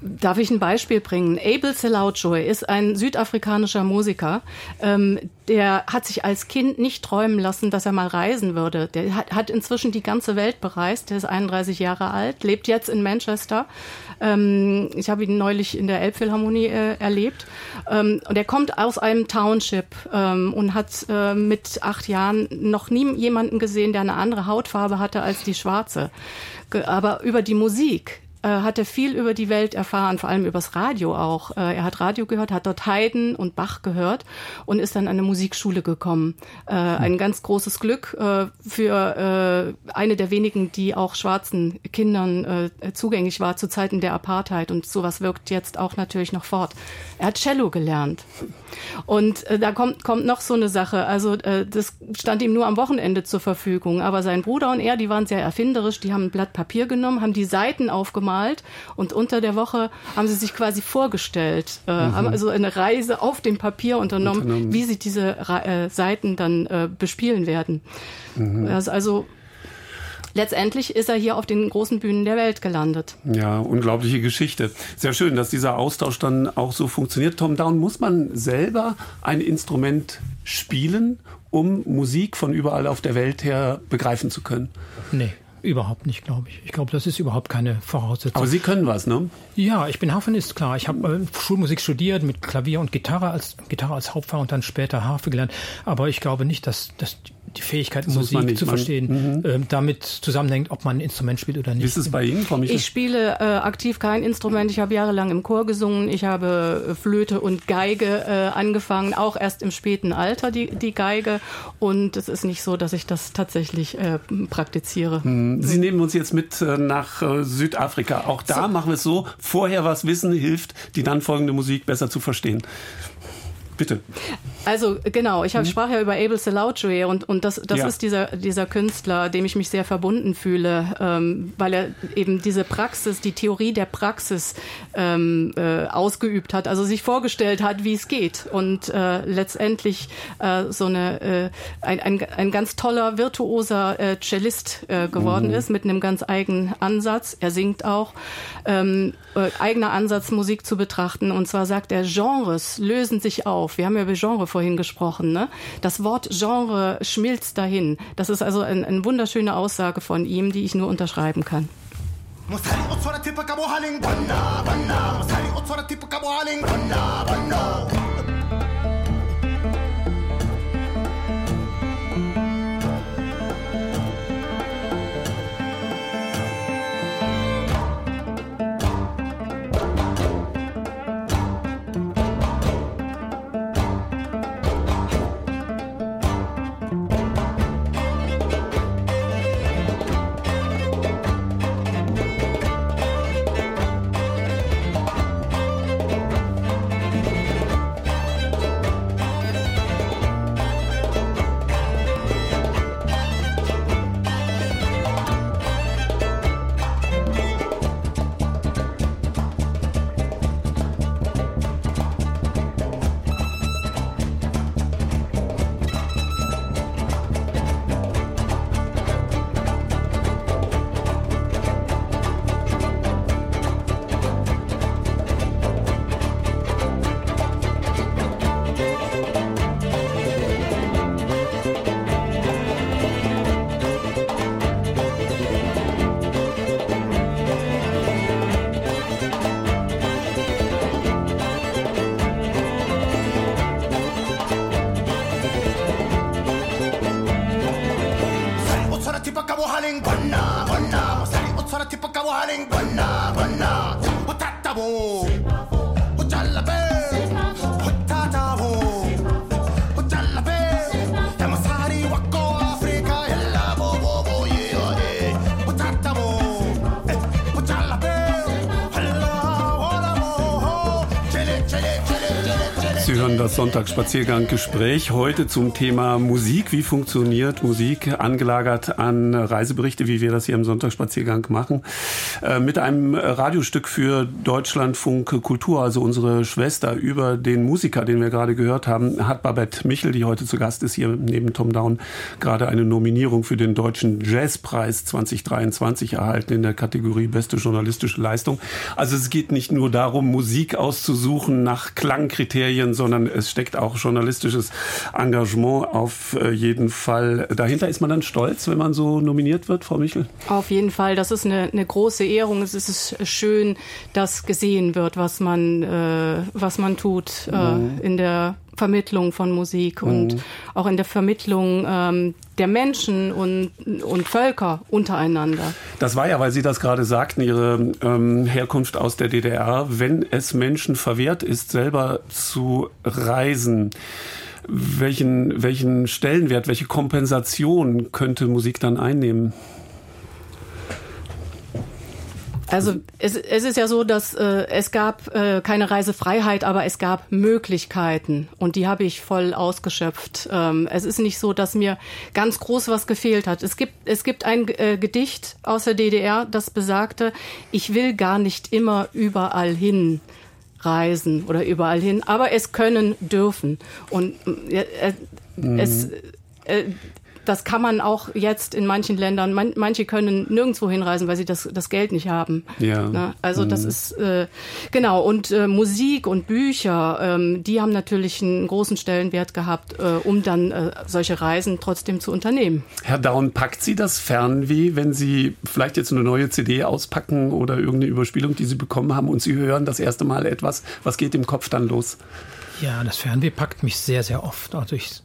Darf ich ein Beispiel bringen? Abel Selaujoy ist ein südafrikanischer Musiker. Ähm, der hat sich als Kind nicht träumen lassen, dass er mal reisen würde. Der hat, hat inzwischen die ganze Welt bereist. Der ist 31 Jahre alt, lebt jetzt in Manchester. Ähm, ich habe ihn neulich in der Elbphilharmonie äh, erlebt. Ähm, und er kommt aus einem Township ähm, und hat äh, mit acht Jahren noch nie jemanden gesehen, der eine andere Hautfarbe hatte als die schwarze. Aber über die Musik äh, hat er viel über die Welt erfahren, vor allem übers Radio auch. Äh, er hat Radio gehört, hat dort Haydn und Bach gehört und ist dann an eine Musikschule gekommen. Äh, ein ganz großes Glück für eine der wenigen, die auch schwarzen Kindern zugänglich war zu Zeiten der Apartheid und sowas wirkt jetzt auch natürlich noch fort. Er hat Cello gelernt. Und da kommt, kommt noch so eine Sache. Also das stand ihm nur am Wochenende zur Verfügung. Aber sein Bruder und er, die waren sehr erfinderisch. Die haben ein Blatt Papier genommen, haben die Seiten aufgemalt gemalt und unter der Woche haben sie sich quasi vorgestellt, äh, mhm. haben also eine Reise auf dem Papier unternommen, unternommen. wie sie diese äh, Seiten dann äh, bespielen werden. Mhm. Also, also letztendlich ist er hier auf den großen Bühnen der Welt gelandet. Ja, unglaubliche Geschichte. Sehr schön, dass dieser Austausch dann auch so funktioniert. Tom Down, muss man selber ein Instrument spielen, um Musik von überall auf der Welt her begreifen zu können? Nee. Überhaupt nicht, glaube ich. Ich glaube, das ist überhaupt keine Voraussetzung. Aber Sie können was, ne? Ja, ich bin Harfenist, klar. Ich habe äh, Schulmusik studiert mit Klavier und Gitarre als Gitarre als Hauptfach und dann später Harfe gelernt. Aber ich glaube nicht, dass, dass die Fähigkeit, das Musik zu verstehen, mhm. äh, damit zusammenhängt, ob man ein Instrument spielt oder nicht. Wie ist es bei Ihnen, Frau Michel? Ich spiele äh, aktiv kein Instrument. Ich habe jahrelang im Chor gesungen. Ich habe äh, Flöte und Geige äh, angefangen, auch erst im späten Alter die, die Geige. Und es ist nicht so, dass ich das tatsächlich äh, praktiziere. Mhm. Sie nehmen uns jetzt mit äh, nach Südafrika. Auch da so. machen wir es so, vorher was wissen hilft, die dann folgende Musik besser zu verstehen. Bitte. Also genau, ich hab, mhm. sprach ja über Abel Selautwe und, und das, das ja. ist dieser, dieser Künstler, dem ich mich sehr verbunden fühle, ähm, weil er eben diese Praxis, die Theorie der Praxis ähm, äh, ausgeübt hat, also sich vorgestellt hat, wie es geht und äh, letztendlich äh, so eine äh, ein, ein, ein ganz toller virtuoser äh, Cellist äh, geworden mhm. ist mit einem ganz eigenen Ansatz. Er singt auch ähm, äh, eigener Ansatz Musik zu betrachten und zwar sagt er Genres lösen sich auf. Wir haben ja über Genre vorhin gesprochen. Ne? Das Wort Genre schmilzt dahin. Das ist also ein, eine wunderschöne Aussage von ihm, die ich nur unterschreiben kann. Sonntagsspaziergang Gespräch heute zum Thema Musik. Wie funktioniert Musik? Angelagert an Reiseberichte, wie wir das hier im Sonntagsspaziergang machen. Äh, mit einem Radiostück für Deutschlandfunk Kultur, also unsere Schwester, über den Musiker, den wir gerade gehört haben, hat Babette Michel, die heute zu Gast ist, hier neben Tom Down, gerade eine Nominierung für den Deutschen Jazzpreis 2023 erhalten in der Kategorie Beste journalistische Leistung. Also es geht nicht nur darum, Musik auszusuchen nach Klangkriterien, sondern es steckt auch journalistisches Engagement auf äh, jeden Fall dahinter. Ist man dann stolz, wenn man so nominiert wird, Frau Michel? Auf jeden Fall. Das ist eine, eine große Ehrung. Es ist schön, dass gesehen wird, was man, äh, was man tut äh, mhm. in der Vermittlung von Musik und mhm. auch in der Vermittlung ähm, der Menschen und, und Völker untereinander. Das war ja, weil Sie das gerade sagten, Ihre ähm, Herkunft aus der DDR. Wenn es Menschen verwehrt ist, selber zu reisen, welchen, welchen Stellenwert, welche Kompensation könnte Musik dann einnehmen? Also es, es ist ja so, dass äh, es gab äh, keine Reisefreiheit, aber es gab Möglichkeiten und die habe ich voll ausgeschöpft. Ähm, es ist nicht so, dass mir ganz groß was gefehlt hat. Es gibt, es gibt ein äh, Gedicht aus der DDR, das besagte, ich will gar nicht immer überall hin reisen oder überall hin, aber es können dürfen. Und äh, mhm. es, äh, das kann man auch jetzt in manchen Ländern, man, manche können nirgendwo hinreisen, weil sie das, das Geld nicht haben. Ja. Ne? Also mhm. das ist, äh, genau, und äh, Musik und Bücher, ähm, die haben natürlich einen großen Stellenwert gehabt, äh, um dann äh, solche Reisen trotzdem zu unternehmen. Herr Daun, packt Sie das Fernweh, wenn Sie vielleicht jetzt eine neue CD auspacken oder irgendeine Überspielung, die Sie bekommen haben und Sie hören das erste Mal etwas, was geht im Kopf dann los? Ja, das Fernweh packt mich sehr, sehr oft. Also ich,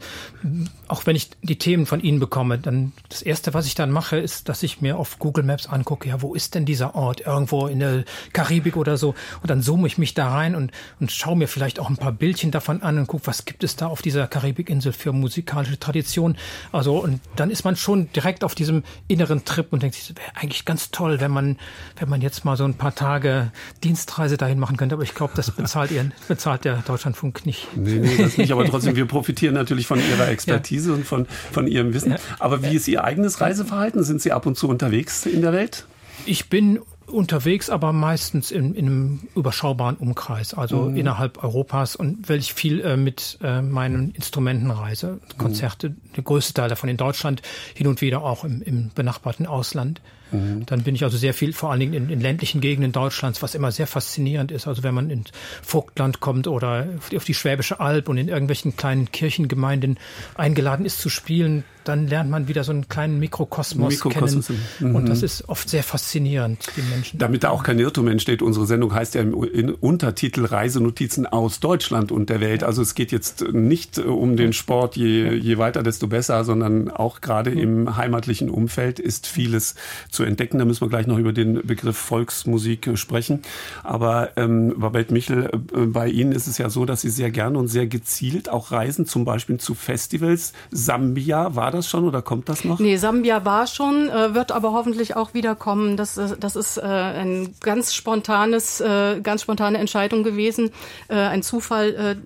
auch wenn ich die Themen von Ihnen ihn bekomme, dann das erste, was ich dann mache, ist, dass ich mir auf Google Maps angucke, ja, wo ist denn dieser Ort? Irgendwo in der Karibik oder so. Und dann zoome ich mich da rein und, und schaue mir vielleicht auch ein paar Bildchen davon an und gucke, was gibt es da auf dieser Karibikinsel für musikalische Tradition. Also, und dann ist man schon direkt auf diesem inneren Trip und denkt sich, wäre eigentlich ganz toll, wenn man, wenn man jetzt mal so ein paar Tage Dienstreise dahin machen könnte. Aber ich glaube, das bezahlt ihr, bezahlt der Deutschlandfunk nicht. Nee, nee, das nicht. Aber trotzdem, wir profitieren natürlich von Ihrer Expertise ja. und von, von Ihrem Wissen. Aber wie ist Ihr eigenes Reiseverhalten? Sind Sie ab und zu unterwegs in der Welt? Ich bin unterwegs, aber meistens in, in einem überschaubaren Umkreis, also mhm. innerhalb Europas und weil ich viel äh, mit äh, meinen Instrumenten reise. Konzerte, mhm. der größte Teil davon in Deutschland, hin und wieder auch im, im benachbarten Ausland. Mhm. Dann bin ich also sehr viel, vor allen Dingen in, in, ländlichen Gegenden Deutschlands, was immer sehr faszinierend ist. Also wenn man ins Vogtland kommt oder auf die Schwäbische Alb und in irgendwelchen kleinen Kirchengemeinden eingeladen ist zu spielen, dann lernt man wieder so einen kleinen Mikrokosmos, Mikrokosmos kennen. Mhm. Und das ist oft sehr faszinierend, die Menschen. Damit da auch kein Irrtum entsteht, unsere Sendung heißt ja im Untertitel Reisenotizen aus Deutschland und der Welt. Also es geht jetzt nicht um den Sport, je, je weiter, desto besser, sondern auch gerade im heimatlichen Umfeld ist vieles zu entdecken. Da müssen wir gleich noch über den Begriff Volksmusik sprechen. Aber ähm, Babette Michel, äh, bei Ihnen ist es ja so, dass Sie sehr gerne und sehr gezielt auch reisen, zum Beispiel zu Festivals. Sambia war das das schon oder kommt das noch? Nee, Sambia war schon, äh, wird aber hoffentlich auch wieder kommen. Das, äh, das ist äh, ein ganz spontanes, äh, ganz spontane Entscheidung gewesen, äh, ein Zufall,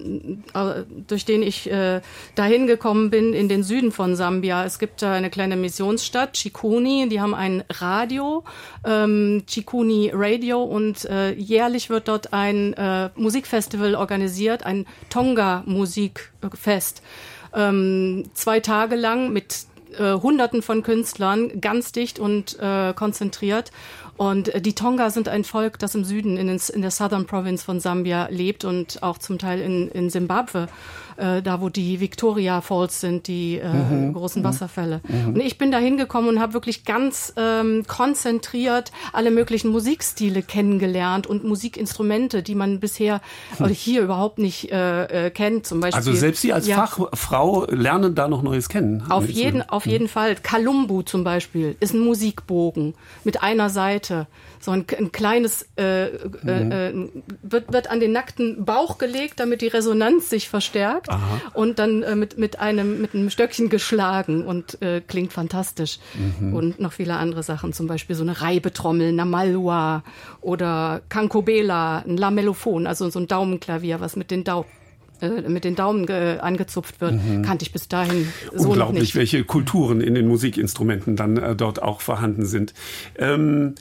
äh, äh durch den ich äh, dahin gekommen bin in den Süden von Sambia. Es gibt da eine kleine Missionsstadt, Chikuni, die haben ein Radio, ähm, Chikuni Radio und äh, jährlich wird dort ein äh, Musikfestival organisiert, ein Tonga Musikfest ähm, zwei Tage lang mit äh, Hunderten von Künstlern, ganz dicht und äh, konzentriert. Und äh, die Tonga sind ein Volk, das im Süden, in, in der Southern Province von Sambia lebt und auch zum Teil in, in Zimbabwe äh, da wo die Victoria Falls sind, die äh, mhm. großen mhm. Wasserfälle. Mhm. Und ich bin da hingekommen und habe wirklich ganz ähm, konzentriert alle möglichen Musikstile kennengelernt und Musikinstrumente, die man bisher hm. hier überhaupt nicht äh, äh, kennt. Zum Beispiel. Also selbst Sie als ja, Fachfrau lernen da noch Neues kennen. Auf jeden, auf jeden Fall. Kalumbu zum Beispiel ist ein Musikbogen mit einer Seite so ein, ein kleines äh, äh, mhm. äh, wird, wird an den nackten Bauch gelegt, damit die Resonanz sich verstärkt Aha. und dann äh, mit, mit einem mit einem Stöckchen geschlagen und äh, klingt fantastisch. Mhm. Und noch viele andere Sachen, zum Beispiel so eine Reibetrommel, Namalua oder Cancobela, ein Lamellophon, also so ein Daumenklavier, was mit den Daumen äh, mit den Daumen angezupft wird, mhm. kannte ich bis dahin so Unglaublich, nicht. welche Kulturen in den Musikinstrumenten dann äh, dort auch vorhanden sind. Ähm,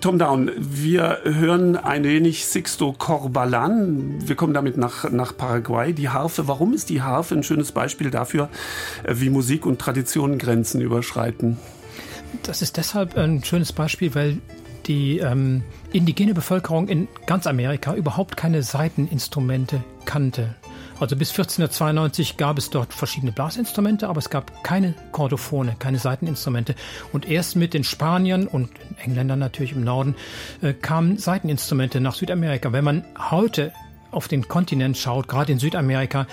Tom Down, wir hören ein wenig Sixto Corbalan. Wir kommen damit nach, nach Paraguay. Die Harfe, warum ist die Harfe ein schönes Beispiel dafür, äh, wie Musik und Tradition Grenzen überschreiten? Das ist deshalb ein schönes Beispiel, weil die ähm, indigene Bevölkerung in ganz Amerika überhaupt keine Saiteninstrumente kannte. Also bis 1492 gab es dort verschiedene Blasinstrumente, aber es gab keine Kordophone, keine Saiteninstrumente. Und erst mit den Spaniern und Engländern natürlich im Norden äh, kamen Saiteninstrumente nach Südamerika. Wenn man heute auf den Kontinent schaut, gerade in Südamerika,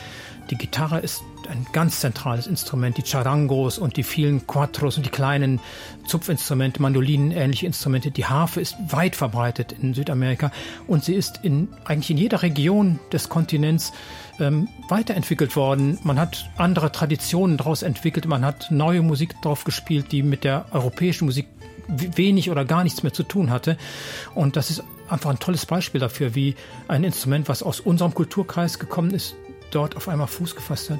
die Gitarre ist ein ganz zentrales Instrument. Die Charangos und die vielen Quattros und die kleinen Zupfinstrumente, Mandolinen, ähnliche Instrumente. Die Harfe ist weit verbreitet in Südamerika und sie ist in eigentlich in jeder Region des Kontinents ähm, weiterentwickelt worden. Man hat andere Traditionen daraus entwickelt. Man hat neue Musik drauf gespielt, die mit der europäischen Musik wenig oder gar nichts mehr zu tun hatte. Und das ist einfach ein tolles Beispiel dafür, wie ein Instrument, was aus unserem Kulturkreis gekommen ist, dort auf einmal Fuß gefasst hat.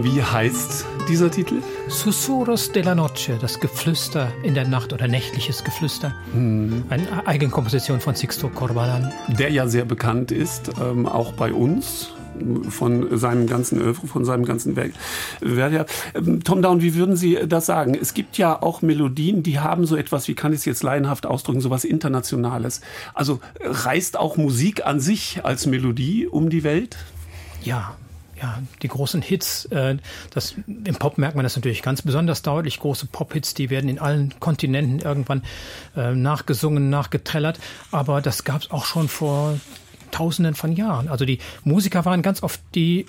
Wie heißt dieser Titel? Susurros de la Noche, das Geflüster in der Nacht oder nächtliches Geflüster. Hm. Eine Eigenkomposition von Sixto Corbalan. Der ja sehr bekannt ist, ähm, auch bei uns von seinem ganzen Öffre, von seinem ganzen Werk. Ähm, Tom Down, wie würden Sie das sagen? Es gibt ja auch Melodien, die haben so etwas, wie kann ich es jetzt laienhaft ausdrücken, so was Internationales. Also reist auch Musik an sich als Melodie um die Welt? Ja, ja, die großen Hits, äh, das, im Pop merkt man das natürlich ganz besonders deutlich. Große Pop-Hits, die werden in allen Kontinenten irgendwann äh, nachgesungen, nachgetrellert. Aber das gab es auch schon vor Tausenden von Jahren. Also die Musiker waren ganz oft die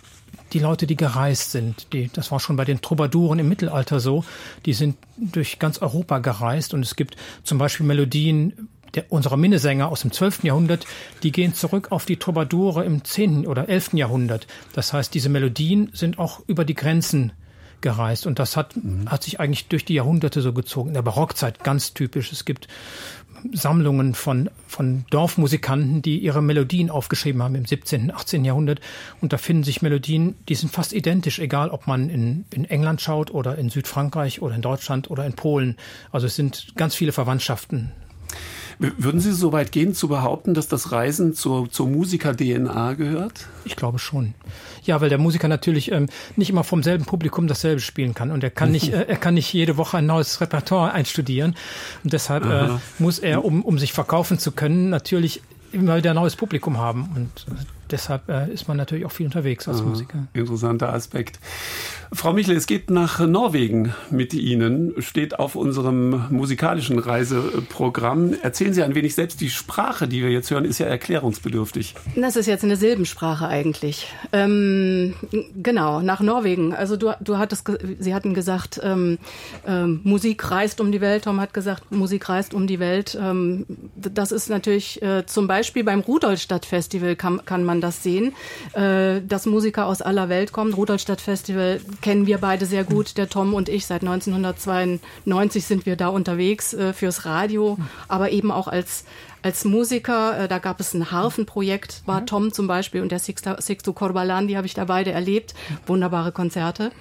die Leute, die gereist sind. Die, das war schon bei den Troubadouren im Mittelalter so. Die sind durch ganz Europa gereist und es gibt zum Beispiel Melodien der, unserer Minnesänger aus dem 12. Jahrhundert, die gehen zurück auf die Troubadoure im 10. oder 11. Jahrhundert. Das heißt, diese Melodien sind auch über die Grenzen gereist und das hat, mhm. hat sich eigentlich durch die Jahrhunderte so gezogen. In der Barockzeit ganz typisch. Es gibt Sammlungen von, von Dorfmusikanten, die ihre Melodien aufgeschrieben haben im 17., 18. Jahrhundert. Und da finden sich Melodien, die sind fast identisch, egal ob man in, in England schaut oder in Südfrankreich oder in Deutschland oder in Polen. Also es sind ganz viele Verwandtschaften würden Sie so weit gehen zu behaupten, dass das Reisen zur, zur Musiker-DNA gehört? Ich glaube schon. Ja, weil der Musiker natürlich ähm, nicht immer vom selben Publikum dasselbe spielen kann und er kann nicht, äh, er kann nicht jede Woche ein neues Repertoire einstudieren und deshalb äh, muss er, um, um sich verkaufen zu können, natürlich immer wieder ein neues Publikum haben und äh, deshalb äh, ist man natürlich auch viel unterwegs als Aha, Musiker. Interessanter Aspekt. Frau Michel, es geht nach Norwegen mit Ihnen, steht auf unserem musikalischen Reiseprogramm. Erzählen Sie ein wenig selbst, die Sprache, die wir jetzt hören, ist ja erklärungsbedürftig. Das ist jetzt eine Silbensprache eigentlich. Ähm, genau, nach Norwegen. Also du, du hattest, Sie hatten gesagt, ähm, ähm, Musik reist um die Welt. Tom hat gesagt, Musik reist um die Welt. Ähm, das ist natürlich äh, zum Beispiel beim Rudolstadt Festival kann, kann man das sehen, äh, dass Musiker aus aller Welt kommen. Rudolstadt Festival kennen wir beide sehr gut, der Tom und ich. Seit 1992 sind wir da unterwegs äh, fürs Radio, aber eben auch als als Musiker, äh, da gab es ein Harfenprojekt, war mhm. Tom zum Beispiel und der Sixto, Sixto Corbalan, die habe ich da beide erlebt. Wunderbare Konzerte.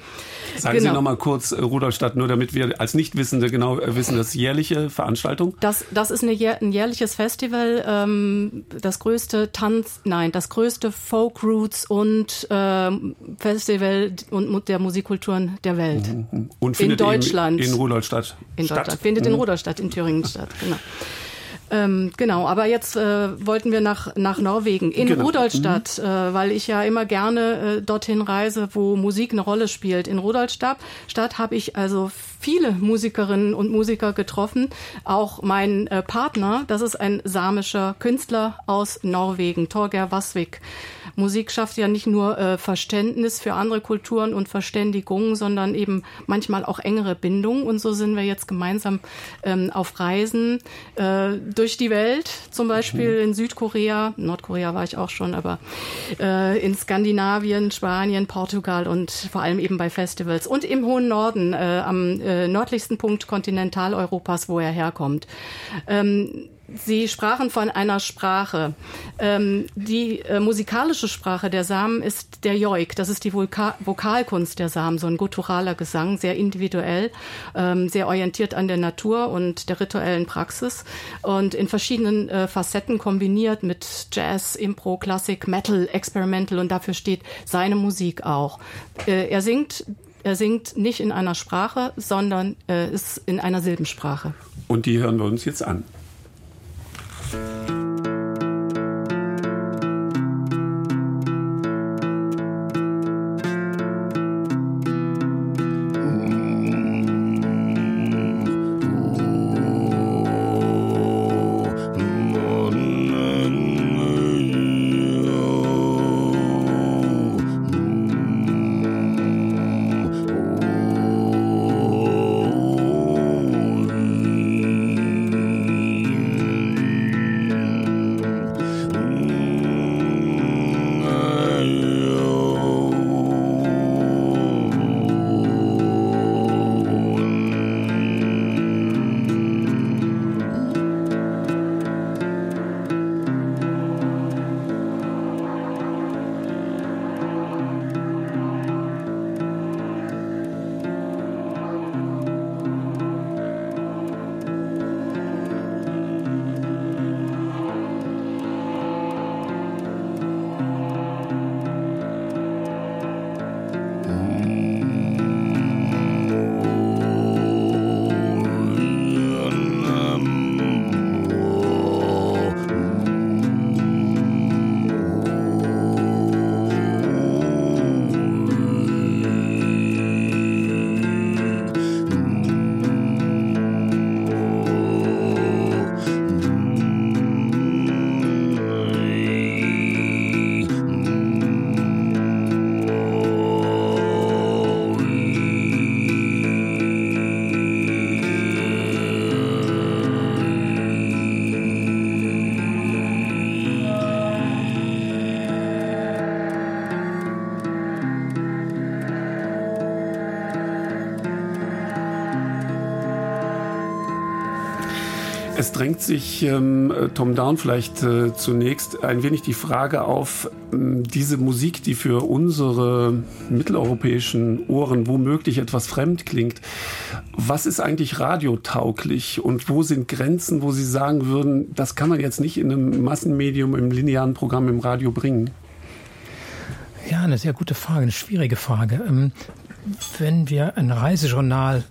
Sagen genau. Sie noch mal kurz, äh, Rudolstadt, nur damit wir als Nichtwissende genau äh, wissen, das jährliche Veranstaltung? Das, das ist eine, ein jährliches Festival, ähm, das größte Tanz, nein, das größte Folk Roots und ähm, Festival und der Musikkulturen der Welt. Mhm. mhm. Und in Deutschland. In, in Rudolstadt. In Deutschland. Findet in. Rudolstadt, in Thüringen statt, genau. Ähm, genau, aber jetzt äh, wollten wir nach, nach Norwegen, in genau. Rudolstadt, mhm. äh, weil ich ja immer gerne äh, dorthin reise, wo Musik eine Rolle spielt. In Rudolstadt Stadt habe ich also viele Musikerinnen und Musiker getroffen. Auch mein äh, Partner, das ist ein samischer Künstler aus Norwegen, Torger Vasvik. Musik schafft ja nicht nur äh, Verständnis für andere Kulturen und Verständigung, sondern eben manchmal auch engere Bindung. Und so sind wir jetzt gemeinsam ähm, auf Reisen äh, durch die Welt, zum Beispiel mhm. in Südkorea, Nordkorea war ich auch schon, aber äh, in Skandinavien, Spanien, Portugal und vor allem eben bei Festivals und im hohen Norden, äh, am äh, nördlichsten Punkt Kontinentaleuropas, wo er herkommt. Ähm, Sie sprachen von einer Sprache. Ähm, die äh, musikalische Sprache der Samen ist der Joik. Das ist die Voka Vokalkunst der Samen, so ein gutturaler Gesang, sehr individuell, ähm, sehr orientiert an der Natur und der rituellen Praxis und in verschiedenen äh, Facetten kombiniert mit Jazz, Impro, Klassik, Metal, Experimental und dafür steht seine Musik auch. Äh, er singt er singt nicht in einer Sprache, sondern äh, ist in einer Silbensprache. Und die hören wir uns jetzt an. Drängt sich ähm, Tom Down vielleicht äh, zunächst ein wenig die Frage auf, ähm, diese Musik, die für unsere mitteleuropäischen Ohren womöglich etwas fremd klingt. Was ist eigentlich radiotauglich und wo sind Grenzen, wo Sie sagen würden, das kann man jetzt nicht in einem Massenmedium, im linearen Programm im Radio bringen? Ja, eine sehr gute Frage, eine schwierige Frage. Ähm, wenn wir ein Reisejournal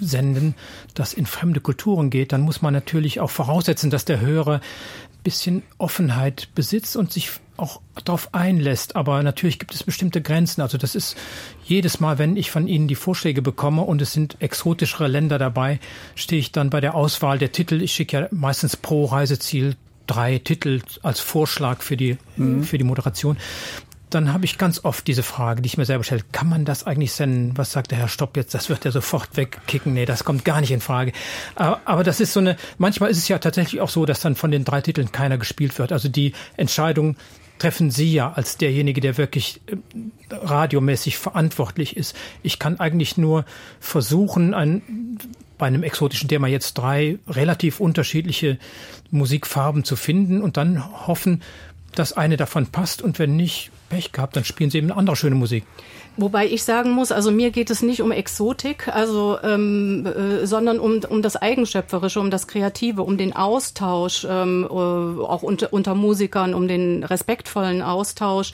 senden, das in fremde Kulturen geht, dann muss man natürlich auch voraussetzen, dass der Hörer ein bisschen Offenheit besitzt und sich auch darauf einlässt. Aber natürlich gibt es bestimmte Grenzen. Also das ist jedes Mal, wenn ich von Ihnen die Vorschläge bekomme und es sind exotischere Länder dabei, stehe ich dann bei der Auswahl der Titel. Ich schicke ja meistens pro Reiseziel drei Titel als Vorschlag für die, mhm. für die Moderation dann habe ich ganz oft diese Frage, die ich mir selber stelle, kann man das eigentlich senden? Was sagt der Herr Stopp jetzt? Das wird er sofort wegkicken. Nee, das kommt gar nicht in Frage. Aber, aber das ist so eine, manchmal ist es ja tatsächlich auch so, dass dann von den drei Titeln keiner gespielt wird. Also die Entscheidung treffen Sie ja als derjenige, der wirklich äh, radiomäßig verantwortlich ist. Ich kann eigentlich nur versuchen, ein, bei einem exotischen Thema jetzt drei relativ unterschiedliche Musikfarben zu finden und dann hoffen, dass eine davon passt und wenn nicht, Pech gehabt, dann spielen sie eben andere schöne Musik. Wobei ich sagen muss, also mir geht es nicht um Exotik, also ähm, äh, sondern um, um das Eigenschöpferische, um das Kreative, um den Austausch, ähm, äh, auch unter, unter Musikern, um den respektvollen Austausch.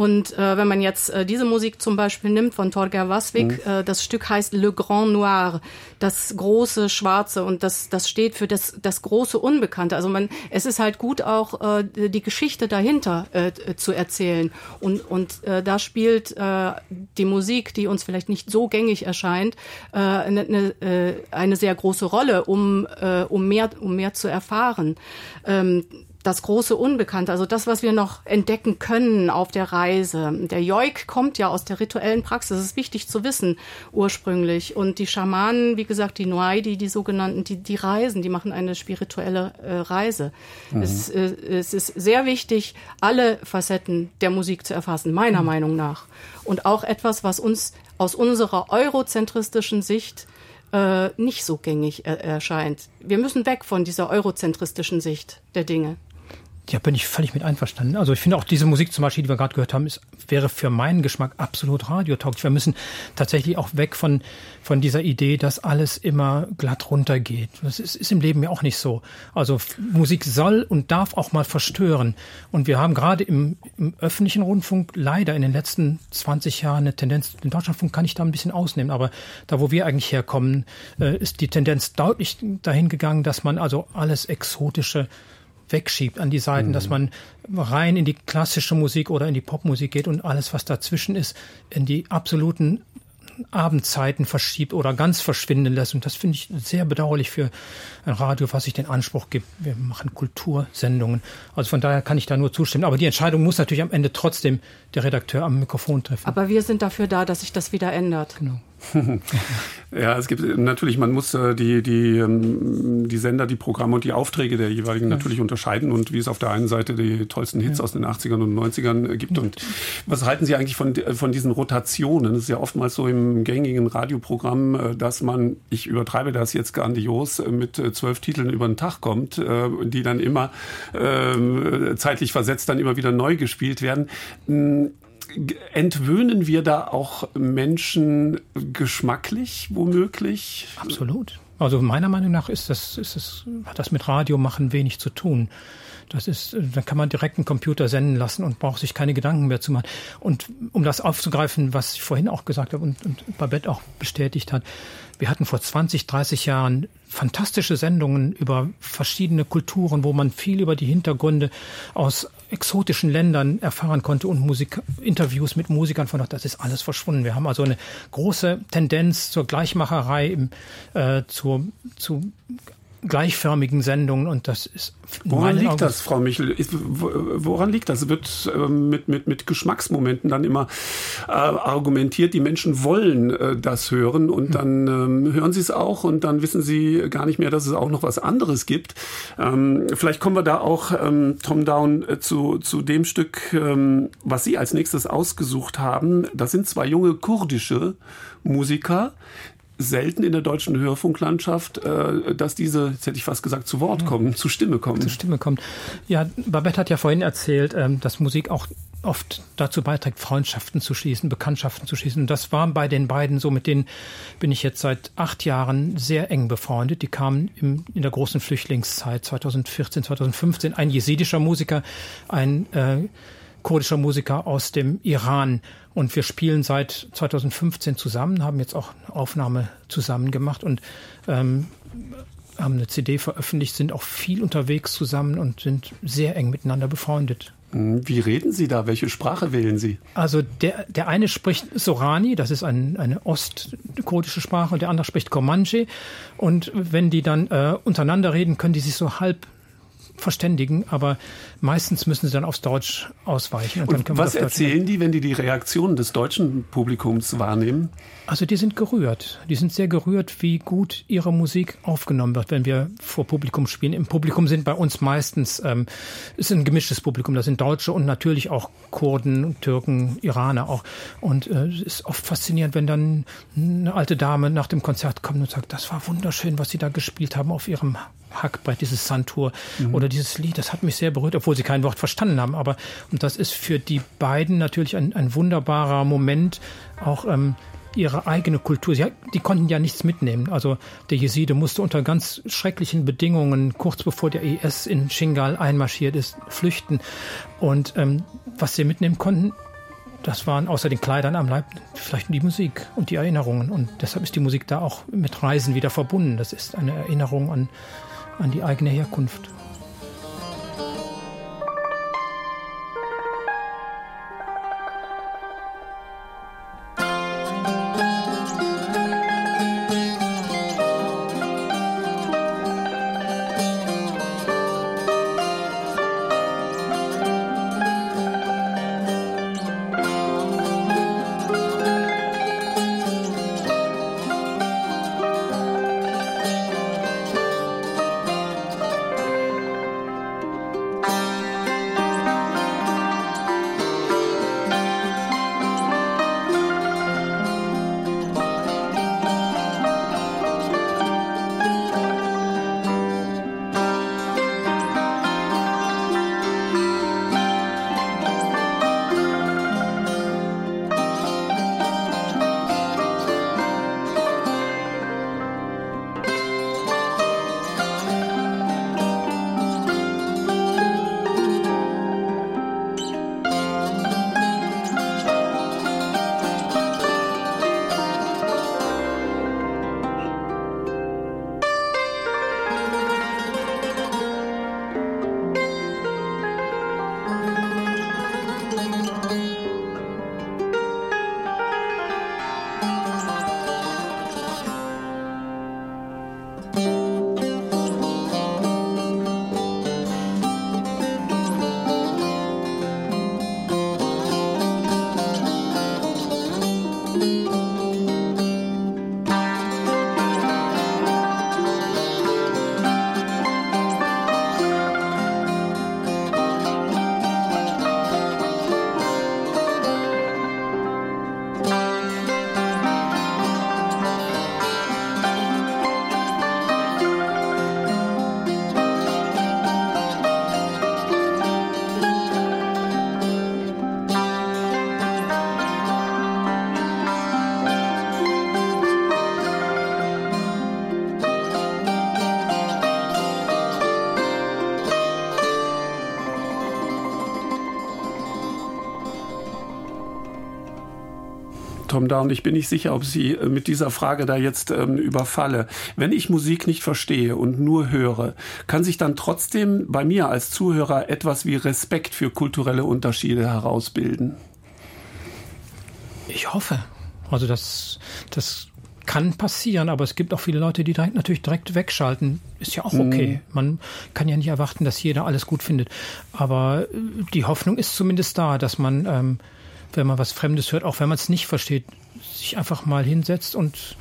Und äh, wenn man jetzt äh, diese Musik zum Beispiel nimmt von Torger Waswig, mhm. äh, das Stück heißt Le Grand Noir, das große Schwarze, und das, das steht für das, das große Unbekannte. Also man, es ist halt gut auch äh, die Geschichte dahinter äh, zu erzählen. Und, und äh, da spielt äh, die Musik, die uns vielleicht nicht so gängig erscheint, äh, eine, eine, äh, eine sehr große Rolle, um, äh, um, mehr, um mehr zu erfahren. Ähm, das große Unbekannte, also das, was wir noch entdecken können auf der Reise. Der Joik kommt ja aus der rituellen Praxis, das ist wichtig zu wissen ursprünglich. Und die Schamanen, wie gesagt, die Noaidi, die sogenannten, die, die reisen, die machen eine spirituelle äh, Reise. Mhm. Es, äh, es ist sehr wichtig, alle Facetten der Musik zu erfassen, meiner mhm. Meinung nach. Und auch etwas, was uns aus unserer eurozentristischen Sicht äh, nicht so gängig er erscheint. Wir müssen weg von dieser eurozentristischen Sicht der Dinge. Ja, bin ich völlig mit einverstanden. Also ich finde auch diese Musik zum Beispiel, die wir gerade gehört haben, ist, wäre für meinen Geschmack absolut radiotauglich. Wir müssen tatsächlich auch weg von, von dieser Idee, dass alles immer glatt runtergeht. Das ist, ist im Leben ja auch nicht so. Also Musik soll und darf auch mal verstören. Und wir haben gerade im, im öffentlichen Rundfunk leider in den letzten 20 Jahren eine Tendenz, den Deutschlandfunk kann ich da ein bisschen ausnehmen, aber da, wo wir eigentlich herkommen, äh, ist die Tendenz deutlich dahin gegangen, dass man also alles Exotische wegschiebt an die Seiten, mhm. dass man rein in die klassische Musik oder in die Popmusik geht und alles, was dazwischen ist, in die absoluten Abendzeiten verschiebt oder ganz verschwinden lässt. Und das finde ich sehr bedauerlich für ein Radio, was sich den Anspruch gibt, wir machen Kultursendungen. Also von daher kann ich da nur zustimmen. Aber die Entscheidung muss natürlich am Ende trotzdem der Redakteur am Mikrofon treffen. Aber wir sind dafür da, dass sich das wieder ändert. Genau. ja, es gibt natürlich, man muss äh, die, die, ähm, die Sender, die Programme und die Aufträge der jeweiligen ja. natürlich unterscheiden und wie es auf der einen Seite die tollsten Hits ja. aus den 80ern und 90ern äh, gibt. Und was halten Sie eigentlich von, von diesen Rotationen? Es ist ja oftmals so im gängigen Radioprogramm, äh, dass man, ich übertreibe das jetzt grandios, mit zwölf Titeln über den Tag kommt, die dann immer ähm, zeitlich versetzt dann immer wieder neu gespielt werden hm, entwöhnen wir da auch Menschen geschmacklich womöglich? Absolut. Also meiner Meinung nach ist das, ist das, hat das mit Radio machen wenig zu tun. Das ist, dann kann man direkt einen Computer senden lassen und braucht sich keine Gedanken mehr zu machen. Und um das aufzugreifen, was ich vorhin auch gesagt habe und, und Babette auch bestätigt hat, wir hatten vor 20, 30 Jahren fantastische Sendungen über verschiedene Kulturen, wo man viel über die Hintergründe aus exotischen Ländern erfahren konnte und Musik, Interviews mit Musikern von dort. Das ist alles verschwunden. Wir haben also eine große Tendenz zur Gleichmacherei, im, äh, zur, zu gleichförmigen Sendungen und das ist woran liegt Augen das Frau Michel? Woran liegt das? Wird äh, mit mit mit Geschmacksmomenten dann immer äh, argumentiert die Menschen wollen äh, das hören und hm. dann ähm, hören sie es auch und dann wissen sie gar nicht mehr dass es auch noch was anderes gibt. Ähm, vielleicht kommen wir da auch ähm, Tom Down äh, zu zu dem Stück ähm, was Sie als nächstes ausgesucht haben. Das sind zwei junge kurdische Musiker selten in der deutschen Hörfunklandschaft, äh, dass diese, jetzt hätte ich fast gesagt, zu Wort kommen, zu Stimme kommen. Zu Stimme kommen. Ja, Babette hat ja vorhin erzählt, ähm, dass Musik auch oft dazu beiträgt, Freundschaften zu schließen, Bekanntschaften zu schließen. Und das war bei den beiden so, mit denen bin ich jetzt seit acht Jahren sehr eng befreundet. Die kamen im, in der großen Flüchtlingszeit 2014, 2015. Ein jesidischer Musiker, ein äh, kurdischer Musiker aus dem Iran. Und wir spielen seit 2015 zusammen, haben jetzt auch eine Aufnahme zusammen gemacht und ähm, haben eine CD veröffentlicht, sind auch viel unterwegs zusammen und sind sehr eng miteinander befreundet. Hm, wie reden Sie da? Welche Sprache wählen Sie? Also der, der eine spricht Sorani, das ist ein, eine ostkurdische Sprache, und der andere spricht Comanche. Und wenn die dann äh, untereinander reden, können die sich so halb verständigen, aber meistens müssen sie dann aufs Deutsch ausweichen. Und, und was erzählen die, wenn die die Reaktionen des deutschen Publikums wahrnehmen? Also die sind gerührt. Die sind sehr gerührt, wie gut ihre Musik aufgenommen wird, wenn wir vor Publikum spielen. Im Publikum sind bei uns meistens, ähm, ist ein gemischtes Publikum. Da sind Deutsche und natürlich auch Kurden, Türken, Iraner auch. Und äh, es ist oft faszinierend, wenn dann eine alte Dame nach dem Konzert kommt und sagt, das war wunderschön, was Sie da gespielt haben auf Ihrem Hackbrett, dieses Santur mhm. oder dieses Lied, das hat mich sehr berührt, obwohl sie kein Wort verstanden haben. Aber und das ist für die beiden natürlich ein, ein wunderbarer Moment, auch ähm, ihre eigene Kultur. Sie, die konnten ja nichts mitnehmen. Also der Jeside musste unter ganz schrecklichen Bedingungen, kurz bevor der IS in Shingal einmarschiert ist, flüchten. Und ähm, was sie mitnehmen konnten, das waren außer den Kleidern am Leib vielleicht die Musik und die Erinnerungen. Und deshalb ist die Musik da auch mit Reisen wieder verbunden. Das ist eine Erinnerung an an die eigene Herkunft. Tom Down, ich bin nicht sicher, ob Sie äh, mit dieser Frage da jetzt ähm, überfalle. Wenn ich Musik nicht verstehe und nur höre, kann sich dann trotzdem bei mir als Zuhörer etwas wie Respekt für kulturelle Unterschiede herausbilden? Ich hoffe. Also das, das kann passieren, aber es gibt auch viele Leute, die direkt, natürlich direkt wegschalten. Ist ja auch okay. Mhm. Man kann ja nicht erwarten, dass jeder alles gut findet. Aber äh, die Hoffnung ist zumindest da, dass man ähm, wenn man was Fremdes hört, auch wenn man es nicht versteht, sich einfach mal hinsetzt und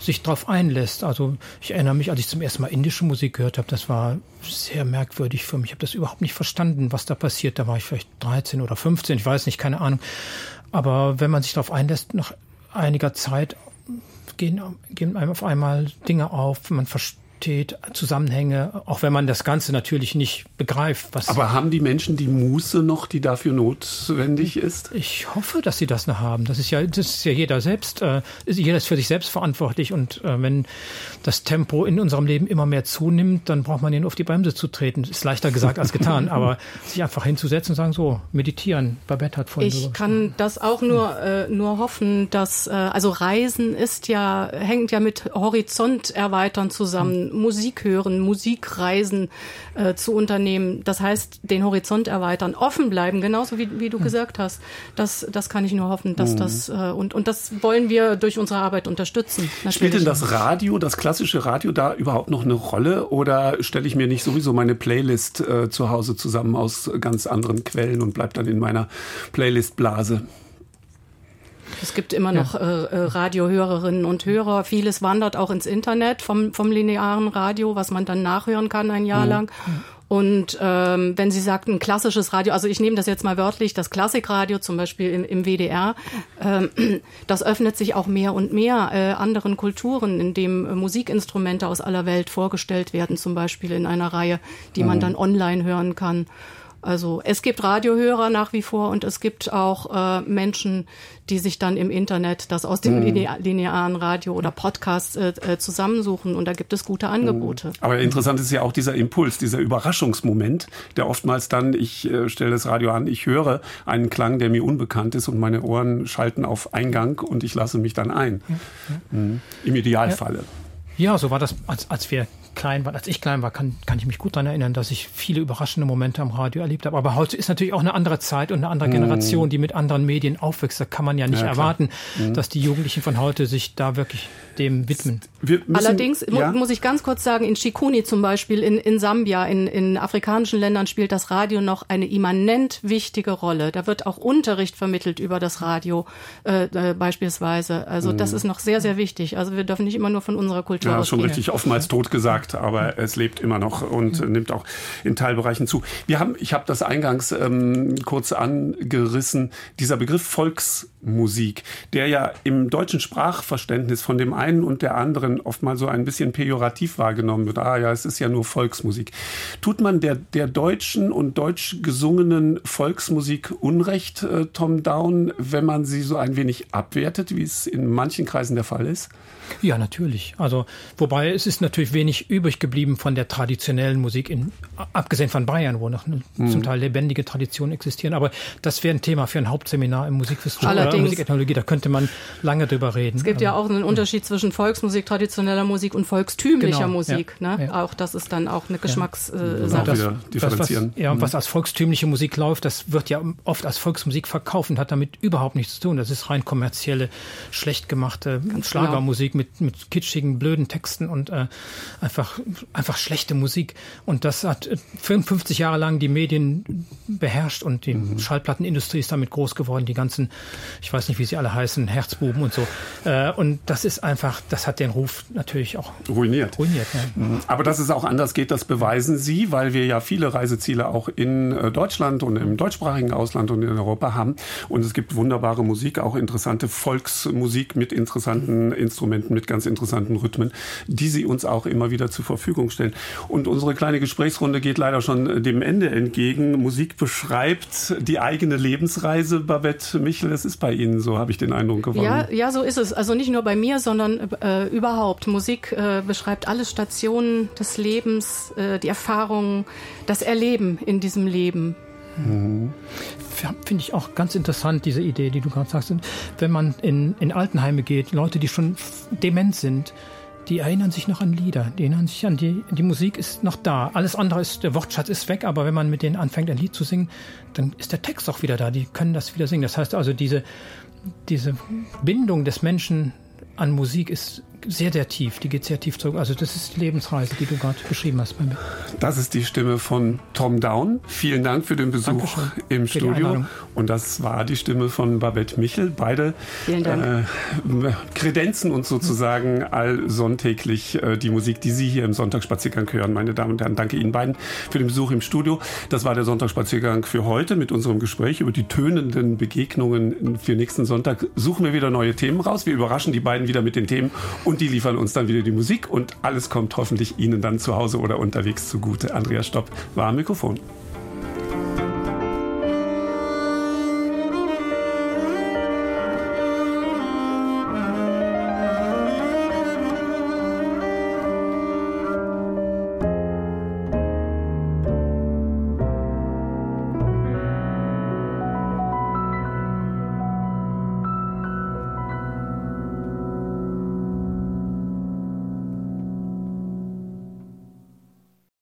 sich darauf einlässt. Also ich erinnere mich, als ich zum ersten Mal indische Musik gehört habe, das war sehr merkwürdig für mich. Ich habe das überhaupt nicht verstanden, was da passiert. Da war ich vielleicht 13 oder 15, ich weiß nicht, keine Ahnung. Aber wenn man sich darauf einlässt, nach einiger Zeit gehen, gehen einem auf einmal Dinge auf, man versteht Zusammenhänge, auch wenn man das Ganze natürlich nicht begreift. Was Aber haben die Menschen die Muße noch, die dafür notwendig ist? Ich hoffe, dass sie das noch haben. Das ist ja, das ist ja jeder selbst, äh, jeder ist für sich selbst verantwortlich und äh, wenn das Tempo in unserem Leben immer mehr zunimmt, dann braucht man nur auf die Bremse zu treten. Ist leichter gesagt als getan, aber sich einfach hinzusetzen und sagen, so, meditieren. Babette hat vorhin Ich kann das auch nur, äh, nur hoffen, dass, äh, also Reisen ist ja, hängt ja mit Horizont erweitern zusammen. Musik hören, Musikreisen äh, zu unternehmen. Das heißt, den Horizont erweitern, offen bleiben, genauso wie, wie du mhm. gesagt hast. Das, das kann ich nur hoffen, dass mhm. das, äh, und, und das wollen wir durch unsere Arbeit unterstützen. Natürlich. Spielt denn das Radio, das klassische Radio da überhaupt noch eine Rolle oder stelle ich mir nicht sowieso meine Playlist äh, zu Hause zusammen aus ganz anderen Quellen und bleibe dann in meiner Playlist-Blase? Es gibt immer noch äh, äh, Radiohörerinnen und Hörer. Vieles wandert auch ins Internet vom, vom linearen Radio, was man dann nachhören kann ein Jahr mhm. lang. Und ähm, wenn Sie sagten klassisches Radio, also ich nehme das jetzt mal wörtlich, das Klassikradio zum Beispiel im, im WDR, ähm, das öffnet sich auch mehr und mehr äh, anderen Kulturen, indem äh, Musikinstrumente aus aller Welt vorgestellt werden, zum Beispiel in einer Reihe, die mhm. man dann online hören kann. Also es gibt Radiohörer nach wie vor und es gibt auch äh, Menschen, die sich dann im Internet das aus dem mhm. linearen Radio oder Podcast äh, äh, zusammensuchen und da gibt es gute Angebote. Aber interessant ist ja auch dieser Impuls, dieser Überraschungsmoment, der oftmals dann, ich äh, stelle das Radio an, ich höre einen Klang, der mir unbekannt ist und meine Ohren schalten auf Eingang und ich lasse mich dann ein. Ja, ja. Mhm. Im Idealfalle. Ja. ja, so war das, als, als wir klein war, als ich klein war, kann, kann ich mich gut daran erinnern, dass ich viele überraschende Momente am Radio erlebt habe. Aber heute ist natürlich auch eine andere Zeit und eine andere Generation, die mit anderen Medien aufwächst. Da kann man ja nicht ja, erwarten, mhm. dass die Jugendlichen von heute sich da wirklich dem widmen. Müssen, Allerdings ja? muss ich ganz kurz sagen, in Shikuni zum Beispiel, in, in Sambia, in, in afrikanischen Ländern spielt das Radio noch eine immanent wichtige Rolle. Da wird auch Unterricht vermittelt über das Radio äh, äh, beispielsweise. Also mhm. das ist noch sehr, sehr wichtig. Also wir dürfen nicht immer nur von unserer Kultur Ja, schon richtig oftmals tot gesagt gesagt, aber es lebt immer noch und mhm. nimmt auch in Teilbereichen zu. Wir haben, ich habe das eingangs ähm, kurz angerissen, dieser Begriff Volksmusik, der ja im deutschen Sprachverständnis von dem einen und der anderen oft mal so ein bisschen pejorativ wahrgenommen wird. Ah ja, es ist ja nur Volksmusik. Tut man der, der deutschen und deutsch gesungenen Volksmusik Unrecht, äh, Tom Down, wenn man sie so ein wenig abwertet, wie es in manchen Kreisen der Fall ist? Ja, natürlich. Also, wobei es ist natürlich wenig übrig geblieben von der traditionellen Musik, in, abgesehen von Bayern, wo noch eine, mhm. zum Teil lebendige Traditionen existieren. Aber das wäre ein Thema für ein Hauptseminar im Musikwissenschaft oder Musikethnologie. Da könnte man lange drüber reden. Es gibt ja auch einen Unterschied zwischen Volksmusik, traditioneller Musik und volkstümlicher genau, Musik. Ja, ne? Ja. Auch das ist dann auch eine Geschmackssache. Ja. Äh, das, das, was, ja, und mhm. was als volkstümliche Musik läuft, das wird ja oft als Volksmusik verkauft und hat damit überhaupt nichts zu tun. Das ist rein kommerzielle, schlecht gemachte Ganz genau. Schlagermusik genau. mit, mit kitschigen, blöden Texten und äh, einfach, einfach schlechte Musik. Und das hat 55 Jahre lang die Medien beherrscht und die mhm. Schallplattenindustrie ist damit groß geworden. Die ganzen, ich weiß nicht, wie sie alle heißen, Herzbuben und so. Äh, und das ist einfach, das hat den Ruf natürlich auch ruiniert. ruiniert ja. Mhm. Aber dass es auch anders geht, das beweisen Sie, weil wir ja viele Reiseziele auch in äh, Deutschland und im deutschsprachigen Ausland und in Europa haben. Und es gibt wunderbare Musik, auch interessante Volksmusik mit interessanten Instrumenten, mit ganz interessanten Rhythmen, die Sie uns auch immer wieder zur Verfügung stellen. Und unsere kleine Gesprächsrunde geht leider schon dem Ende entgegen. Musik beschreibt die eigene Lebensreise. Babette Michel, das ist bei Ihnen so, habe ich den Eindruck gewonnen. Ja, ja, so ist es. Also nicht nur bei mir, sondern äh, überhaupt. Musik äh, beschreibt alle Stationen des Lebens, äh, die Erfahrungen, das Erleben in diesem Leben. Mhm. Finde ich auch ganz interessant, diese Idee, die du gerade sagst. Wenn man in, in Altenheime geht, Leute, die schon dement sind, die erinnern sich noch an Lieder, die erinnern sich an die, die Musik ist noch da. Alles andere ist, der Wortschatz ist weg, aber wenn man mit denen anfängt, ein Lied zu singen, dann ist der Text auch wieder da. Die können das wieder singen. Das heißt also, diese, diese Bindung des Menschen an Musik ist sehr, sehr tief. Die geht sehr tief zurück. Also das ist die Lebensreise, die du gerade beschrieben hast bei mir. Das ist die Stimme von Tom Down. Vielen Dank für den Besuch Dankeschön im Studio. Und das war die Stimme von Babette Michel. Beide äh, kredenzen uns sozusagen allsonntäglich äh, die Musik, die Sie hier im Sonntagsspaziergang hören. Meine Damen und Herren, danke Ihnen beiden für den Besuch im Studio. Das war der Sonntagsspaziergang für heute mit unserem Gespräch über die tönenden Begegnungen für nächsten Sonntag. Suchen wir wieder neue Themen raus. Wir überraschen die beiden wieder mit den Themen und die liefern uns dann wieder die Musik und alles kommt hoffentlich Ihnen dann zu Hause oder unterwegs zugute. Andreas Stopp war am Mikrofon.